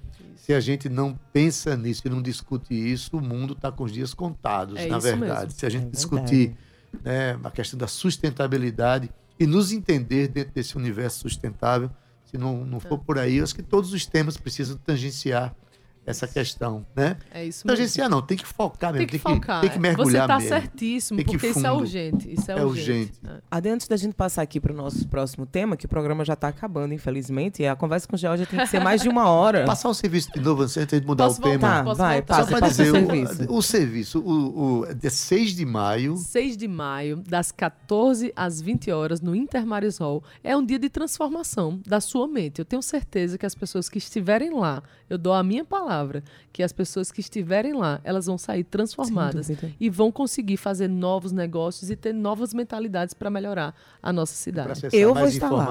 Se a gente não pensa nisso e não discute isso, o mundo está com os dias contados, É na verdade. mesmo. Se a gente É discutir né, a questão da sustentabilidade e nos entender dentro desse universo sustentável. Se não, não for por aí, eu acho que todos os temas precisam tangenciar essa questão, né? É isso mesmo. Tangenciar não, tem que focar mesmo, Tem que focar. tem que é. mergulhar Você está mesmo. certíssimo, Tem que porque isso é urgente. Isso é, É urgente. urgente. É. Ade, antes da gente passar aqui para o nosso próximo tema, que o programa já está acabando, infelizmente, e a conversa com o Georgia tem que ser mais de uma hora. (laughs) Passar o serviço de novo antes de mudar Posso o tema. voltar? Tá, Posso vai, voltar? passa, Só para dizer, o o serviço. o, serviço, o, o, é 6 de maio, 6 de maio, das 14 às 20 horas, no Intermares Hall, é um dia de transformação da sua mente. Eu tenho certeza que as pessoas que estiverem lá, eu dou a minha palavra, que as pessoas que estiverem lá, elas vão sair transformadas e vão conseguir fazer novos negócios e ter novas mentalidades para melhorar a nossa cidade. Eu vou estar lá.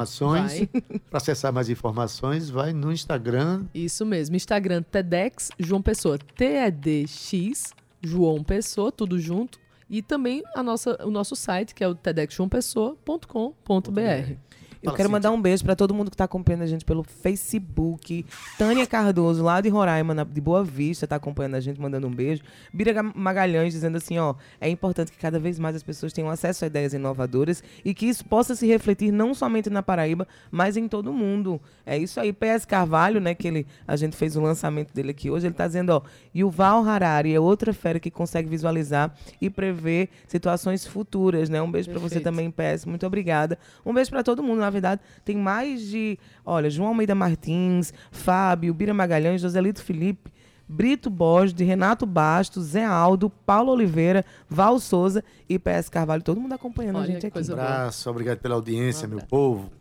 (laughs) para acessar mais informações, vai no Instagram, Isso mesmo, Instagram TEDx João Pessoa, T-E-D-X João Pessoa, tudo junto. E também a nossa, o nosso site, que é o tedxjoaopessoa.com.br. Eu quero mandar um beijo para todo mundo que está acompanhando a gente pelo Facebook. Tânia Cardoso, lá de Roraima, na- de Boa Vista, está acompanhando a gente, mandando um beijo. Bira Ga- Magalhães dizendo assim, ó, é importante que cada vez mais as pessoas tenham acesso a ideias inovadoras e que isso possa se refletir não somente na Paraíba, mas em todo o mundo. É isso aí. PS Carvalho, né, que ele, a gente fez o lançamento dele aqui hoje, ele está dizendo, ó, Yuval Harari é outra fera que consegue visualizar e prever situações futuras, né? Um beijo para você também, PS. Muito obrigada. Um beijo para todo mundo. Na verdade, tem mais de, olha, João Almeida Martins, Fábio, Bira Magalhães, Joselito Felipe, Brito Borges, Renato Bastos, Zé Aldo, Paulo Oliveira, Val Souza e PS Carvalho. Todo mundo acompanhando a Olha gente que aqui. um boa. abraço, obrigado pela audiência, meu povo.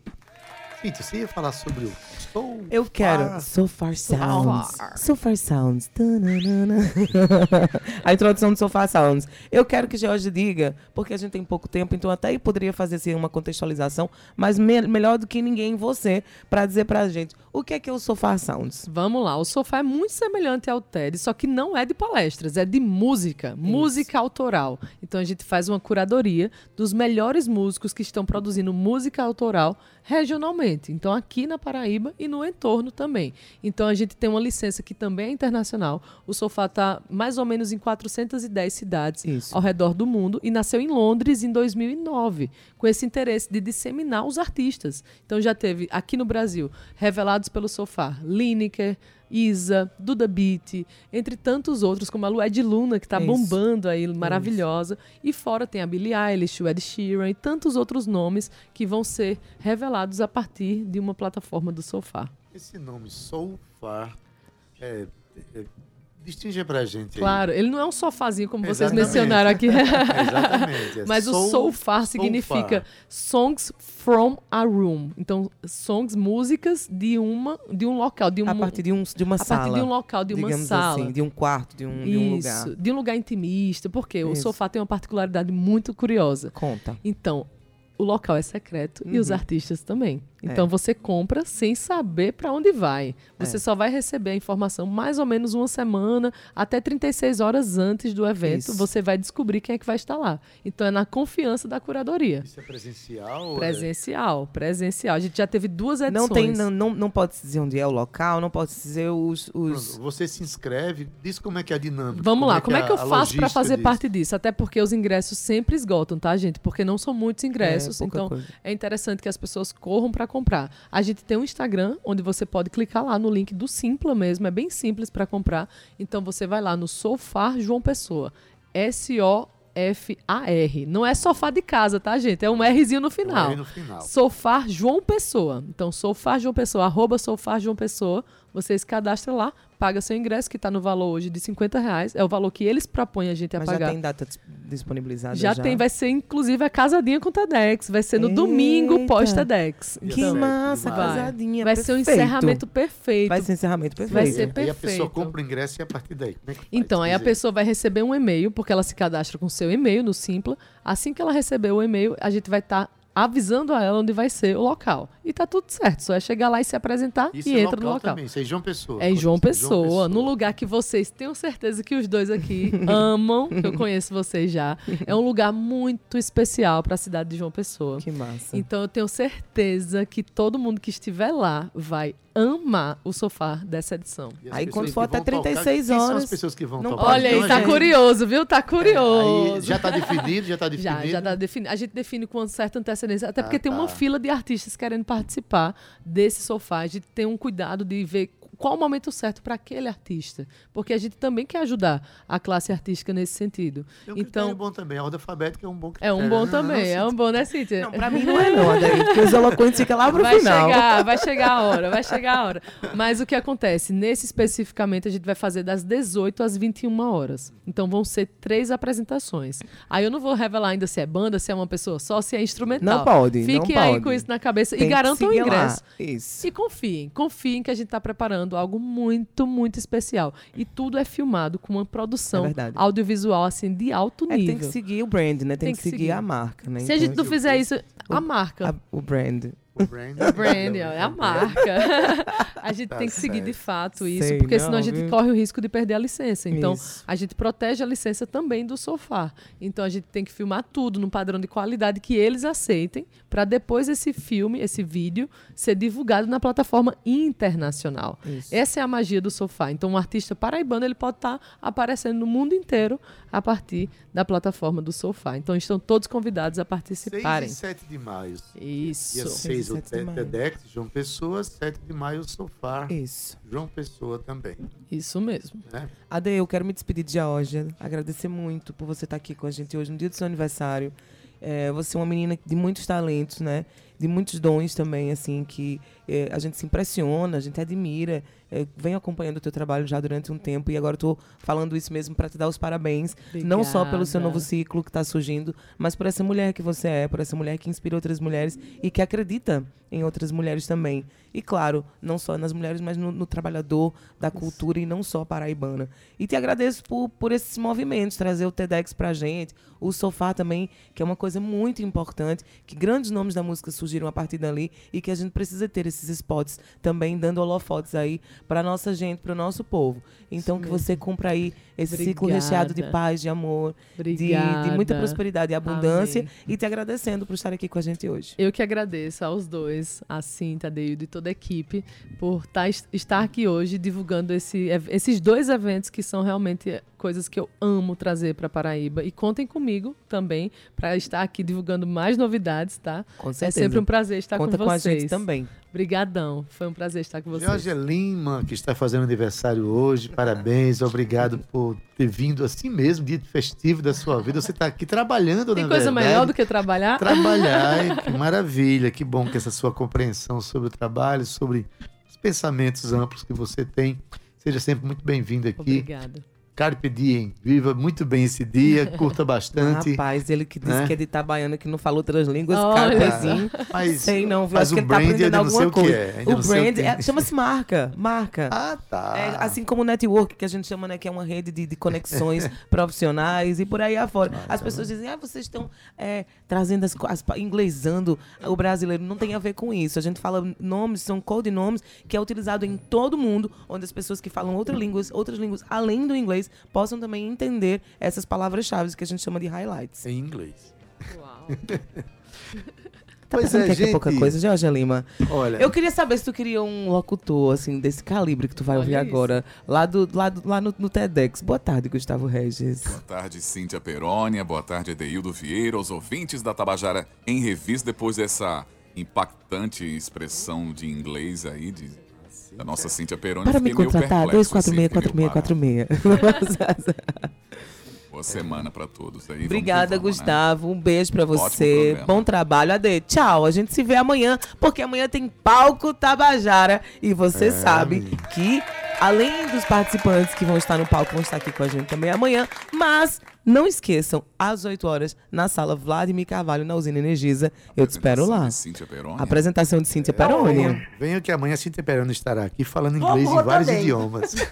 Cíntia, você ia falar sobre o... Estou Eu quero. far- So Far Sounds. Far. So Far Sounds. (laughs) A introdução do So Far Sounds. Eu quero que George diga, porque a gente tem pouco tempo, então até aí poderia fazer assim, uma contextualização, mas me- melhor do que ninguém você, para dizer pra gente o que é que é o So Far Sounds. Vamos lá, o sofá é muito semelhante ao TED, só que não é de palestras, é de música, música autoral. Então a gente faz uma curadoria dos melhores músicos que estão produzindo música autoral regionalmente. Então, aqui na Paraíba e no entorno também. Então, a gente tem uma licença que também é internacional. O sofá está mais ou menos em 410 cidades Isso. ao redor do mundo e nasceu em Londres em 2009, com esse interesse de disseminar os artistas. Então, já teve aqui no Brasil, revelados pelo sofá, Lineker, Isa, Duda Beat, entre tantos outros, como a Lued Luna, que está bombando aí, maravilhosa. E fora tem a Billie Eilish, o Ed Sheeran e tantos outros nomes que vão ser revelados a partir de uma plataforma do sofá. Esse nome, So Far, é, é, distinge pra gente aí. Claro, ele não é um sofazinho como vocês Exatamente. mencionaram aqui. (laughs) Exatamente. é (laughs) Mas o soul- far soul significa songs from a room. Então, songs, músicas de uma de um local, de um A partir de, um, de uma a sala. partir de um local, de uma sala. assim, de um quarto, de um, de um lugar. Isso, de um lugar intimista. Porque o Isso. sofá tem uma particularidade muito curiosa. Conta. Então, o local é secreto e os Uhum. artistas também. Então É. você compra sem saber para onde vai. Você É. só vai receber a informação mais ou menos uma semana, até 36 horas antes do evento. Isso. Você vai descobrir quem é que vai estar lá. Então é na confiança da curadoria. Isso é presencial? é- Presencial, presencial. A gente já teve duas edições. Não tem, não, não, não pode se dizer onde é o local, não pode se dizer os. os... Pronto, você se inscreve, diz como é que é a dinâmica. Vamos lá, como é que eu faço para fazer disso? parte disso? Até porque os ingressos sempre esgotam, tá, gente? Porque não são muitos ingressos, É, então coisa. é interessante que as pessoas corram para comprar. A gente tem um Instagram onde você pode clicar lá no link do Simpla mesmo, é bem simples para comprar. Então você vai lá no Sofá João Pessoa. S O F A R. Não é sofá de casa, tá, gente? É um Rzinho no final. Aí no final. Sofá João Pessoa. Então, Sofá João Pessoa, arroba Sofá João Pessoa. Você se cadastra lá, paga seu ingresso, que está no valor hoje de 50 reais. É o valor que eles propõem a gente a Mas pagar. já tem data dis- disponibilizada? Já tem, vai ser inclusive a casadinha com o TEDx. Vai ser no domingo Eita. pós-TEDx. Dia Que de massa, maio. casadinha. Vai ser um perfeito. encerramento perfeito. Vai ser um encerramento perfeito. Vai ser E aí a pessoa perfeito. compra o ingresso e a partir daí. Como é que faz? Então, aí a pessoa vai receber um e-mail, porque ela se cadastra com seu e-mail no Simpla. Assim que ela receber o e-mail, a gente vai estar avisando a ela onde vai ser o local. E tá tudo certo, só é chegar lá e se apresentar Isso e é entra no local. Também. Isso é em João Pessoa. É em João João Pessoa, no lugar que vocês tenho certeza que os dois aqui (laughs) amam, que eu conheço vocês já. É um lugar muito especial para a cidade de João Pessoa. Que massa. Então eu tenho certeza que todo mundo que estiver lá vai amar o sofá dessa edição. Aí, quando for até vão tocar, 36 quem São horas, as pessoas que vão não Olha Então, aí, tá gente- curioso, viu? Tá curioso. Aí já está definido, já está Já, definido. já tá (laughs) definido. A gente define com uma certa antecedência, até Ah, porque tem uma tá. fila de artistas querendo participar desse sofá. A gente tem um cuidado de ver qual o momento certo para aquele artista, porque a gente também quer ajudar a classe artística nesse sentido. Tem um Então, bom também. A ordem alfabética é um bom é critério. um bom também, é um bom, né, Cíntia? Não, pra mim não é não, Adair, porque os eloquentes ficam lá pro vai final. chegar, vai chegar a hora, vai chegar a hora. Mas o que acontece? Nesse especificamente, a gente vai fazer das 18 às 21 horas. Então vão ser três apresentações. Aí eu não vou revelar ainda se é banda, se é uma pessoa só, se é instrumental. Não pode, não Fiquem aí pode. com isso na cabeça Tem e garantam o ingresso. Isso. E confiem, confiem que a gente está preparando algo muito, muito especial. E tudo é filmado com uma produção É audiovisual assim de alto É, nível. tem que seguir o brand, né? Tem, Tem que, que seguir, a marca, né? Se a gente não esse- fizer isso, a marca. a- o brand. O brand. o brand, é a marca. (laughs) a gente tá tem que certo. seguir de fato isso, Sei, porque não, senão a gente viu? corre o risco de perder a licença. Então, isso. a gente protege a licença também do sofá. Então, a gente tem que filmar tudo num padrão de qualidade que eles aceitem, para depois esse filme, esse vídeo, ser divulgado na plataforma internacional. Isso. Essa é a magia do sofá. Então, um artista paraibano ele pode estar tá aparecendo no mundo inteiro a partir da plataforma do sofá. Então, estão todos convidados a participarem. 6 e 7 de maio. Isso. Dia 6 Fiz o TEDx João Pessoa, 7 de maio o Sofar. Isso. João Pessoa também. Isso mesmo. É? Ade, eu quero me despedir de Georgia, agradecer muito por você estar aqui com a gente hoje, no dia do seu aniversário. É, você é uma menina de muitos talentos, né? De muitos dons também, assim, que é, a gente se impressiona, a gente admira. É, venho acompanhando o teu trabalho já durante um tempo e agora estou falando isso mesmo para te dar os parabéns. Não só pelo seu Obrigada. novo ciclo que está surgindo, mas por essa mulher que você é, por essa mulher que inspira outras mulheres e que acredita em outras mulheres também. E claro, não só nas mulheres, mas no, no trabalhador da cultura e não só paraibana. E te agradeço por, por esses movimentos, trazer o TEDx pra gente, o sofá também, que é uma coisa muito importante, que grandes nomes da música surgiram a partir dali e que a gente precisa ter esse esses spots também dando holofotes aí para nossa gente, para o nosso povo. Então Isso que você cumpra aí esse ciclo recheado de Obrigada. paz, de amor, de, Obrigada. de muita prosperidade e abundância Amém. e te agradecendo por estar aqui com a gente hoje. Eu que agradeço aos dois, a Cinta, Deildo e toda a equipe, por estar aqui hoje divulgando esse, esses dois eventos que são realmente coisas que eu amo trazer para Paraíba. E contem comigo também para estar aqui divulgando mais novidades, tá? Com É certeza. sempre um prazer estar Conta com com a vocês. gente também. Obrigadão. Foi um prazer estar com vocês. Jorge Lima, que está fazendo aniversário hoje, parabéns, obrigado por ter vindo assim mesmo, dia festivo da sua vida. Você está aqui trabalhando, Tem coisa verdade. melhor do que trabalhar? Trabalhar, e (laughs) que maravilha, que bom que essa sua compreensão sobre o trabalho, sobre os pensamentos amplos que você tem. Seja sempre muito bem-vindo aqui. Obrigada. Carpe diem, viva muito bem esse dia, curta (laughs) bastante. Rapaz, ele que disse né? que é de Itabaiana, que não fala outras línguas, Olha. carpezinho. Mas, Sei não, viu? mas Acho que o ele tá brand aprendendo sei alguma o que coisa. é. O brand que é- chama-se marca, marca. (laughs) Ah, tá. É, assim como o network, que a gente chama, né, que é uma rede de, de conexões (laughs) profissionais e por aí afora. As pessoas dizem, ah, vocês estão é, trazendo as, as inglesando o brasileiro. Não tem a ver com isso. A gente fala nomes, são codinomes que é utilizado em todo mundo, onde as pessoas que falam outras línguas, outras línguas além do inglês, possam também entender essas palavras-chave que a gente chama de highlights. Em inglês. Uau. Tá Pois pensando é, que é, é pouca gente. coisa, Jorge Lima? Olha, Eu queria saber se tu queria um locutor, assim, desse calibre que tu vai Olha ouvir isso. agora, lá, do, lá, do- lá no, no TEDx. Boa tarde, Gustavo Regis. Boa tarde, Cíntia Perônia. Boa tarde, Edeildo Vieira. Aos ouvintes da Tabajara em revista, depois dessa impactante expressão de inglês aí, de, da nossa Cíntia Perônia. Para me contratar, perplexo, assim, fiquei meio 246-4646. parado. Boa semana pra todos aí. Obrigada, vamos, né? Gustavo. Um beijo pra Ótimo você. Bom trabalho. Ade, tchau. A gente se vê amanhã, porque amanhã tem Palco Tabajara. E você É, sabe amigo. que, além dos participantes que vão estar no palco, vão estar aqui com a gente também amanhã. Mas não esqueçam, às 8 horas, na sala Vladimir Carvalho, na usina Energisa. Eu te espero lá. de Cíntia. Apresentação de Cíntia venham, venham que amanhã a Cintia Perano estará aqui falando inglês em vários também. idiomas. (laughs)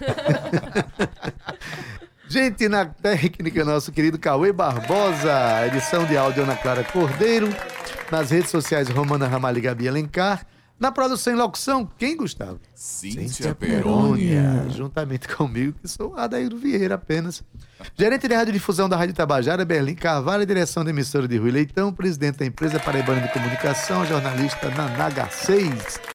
Gente, na técnica, nosso querido Cauê Barbosa, edição de áudio Ana Clara Cordeiro, nas redes sociais Romana Ramalho e Gabi Alencar, na produção e locução, quem, Gustavo? Cíntia Perônia. Perônia, juntamente comigo, que sou Adair Vieira apenas. Gerente de radiodifusão da Rádio Tabajara, Berlim Carvalho, direção da emissora de Rui Leitão, presidente da empresa Paraibana de Comunicação, jornalista Nanaga 6.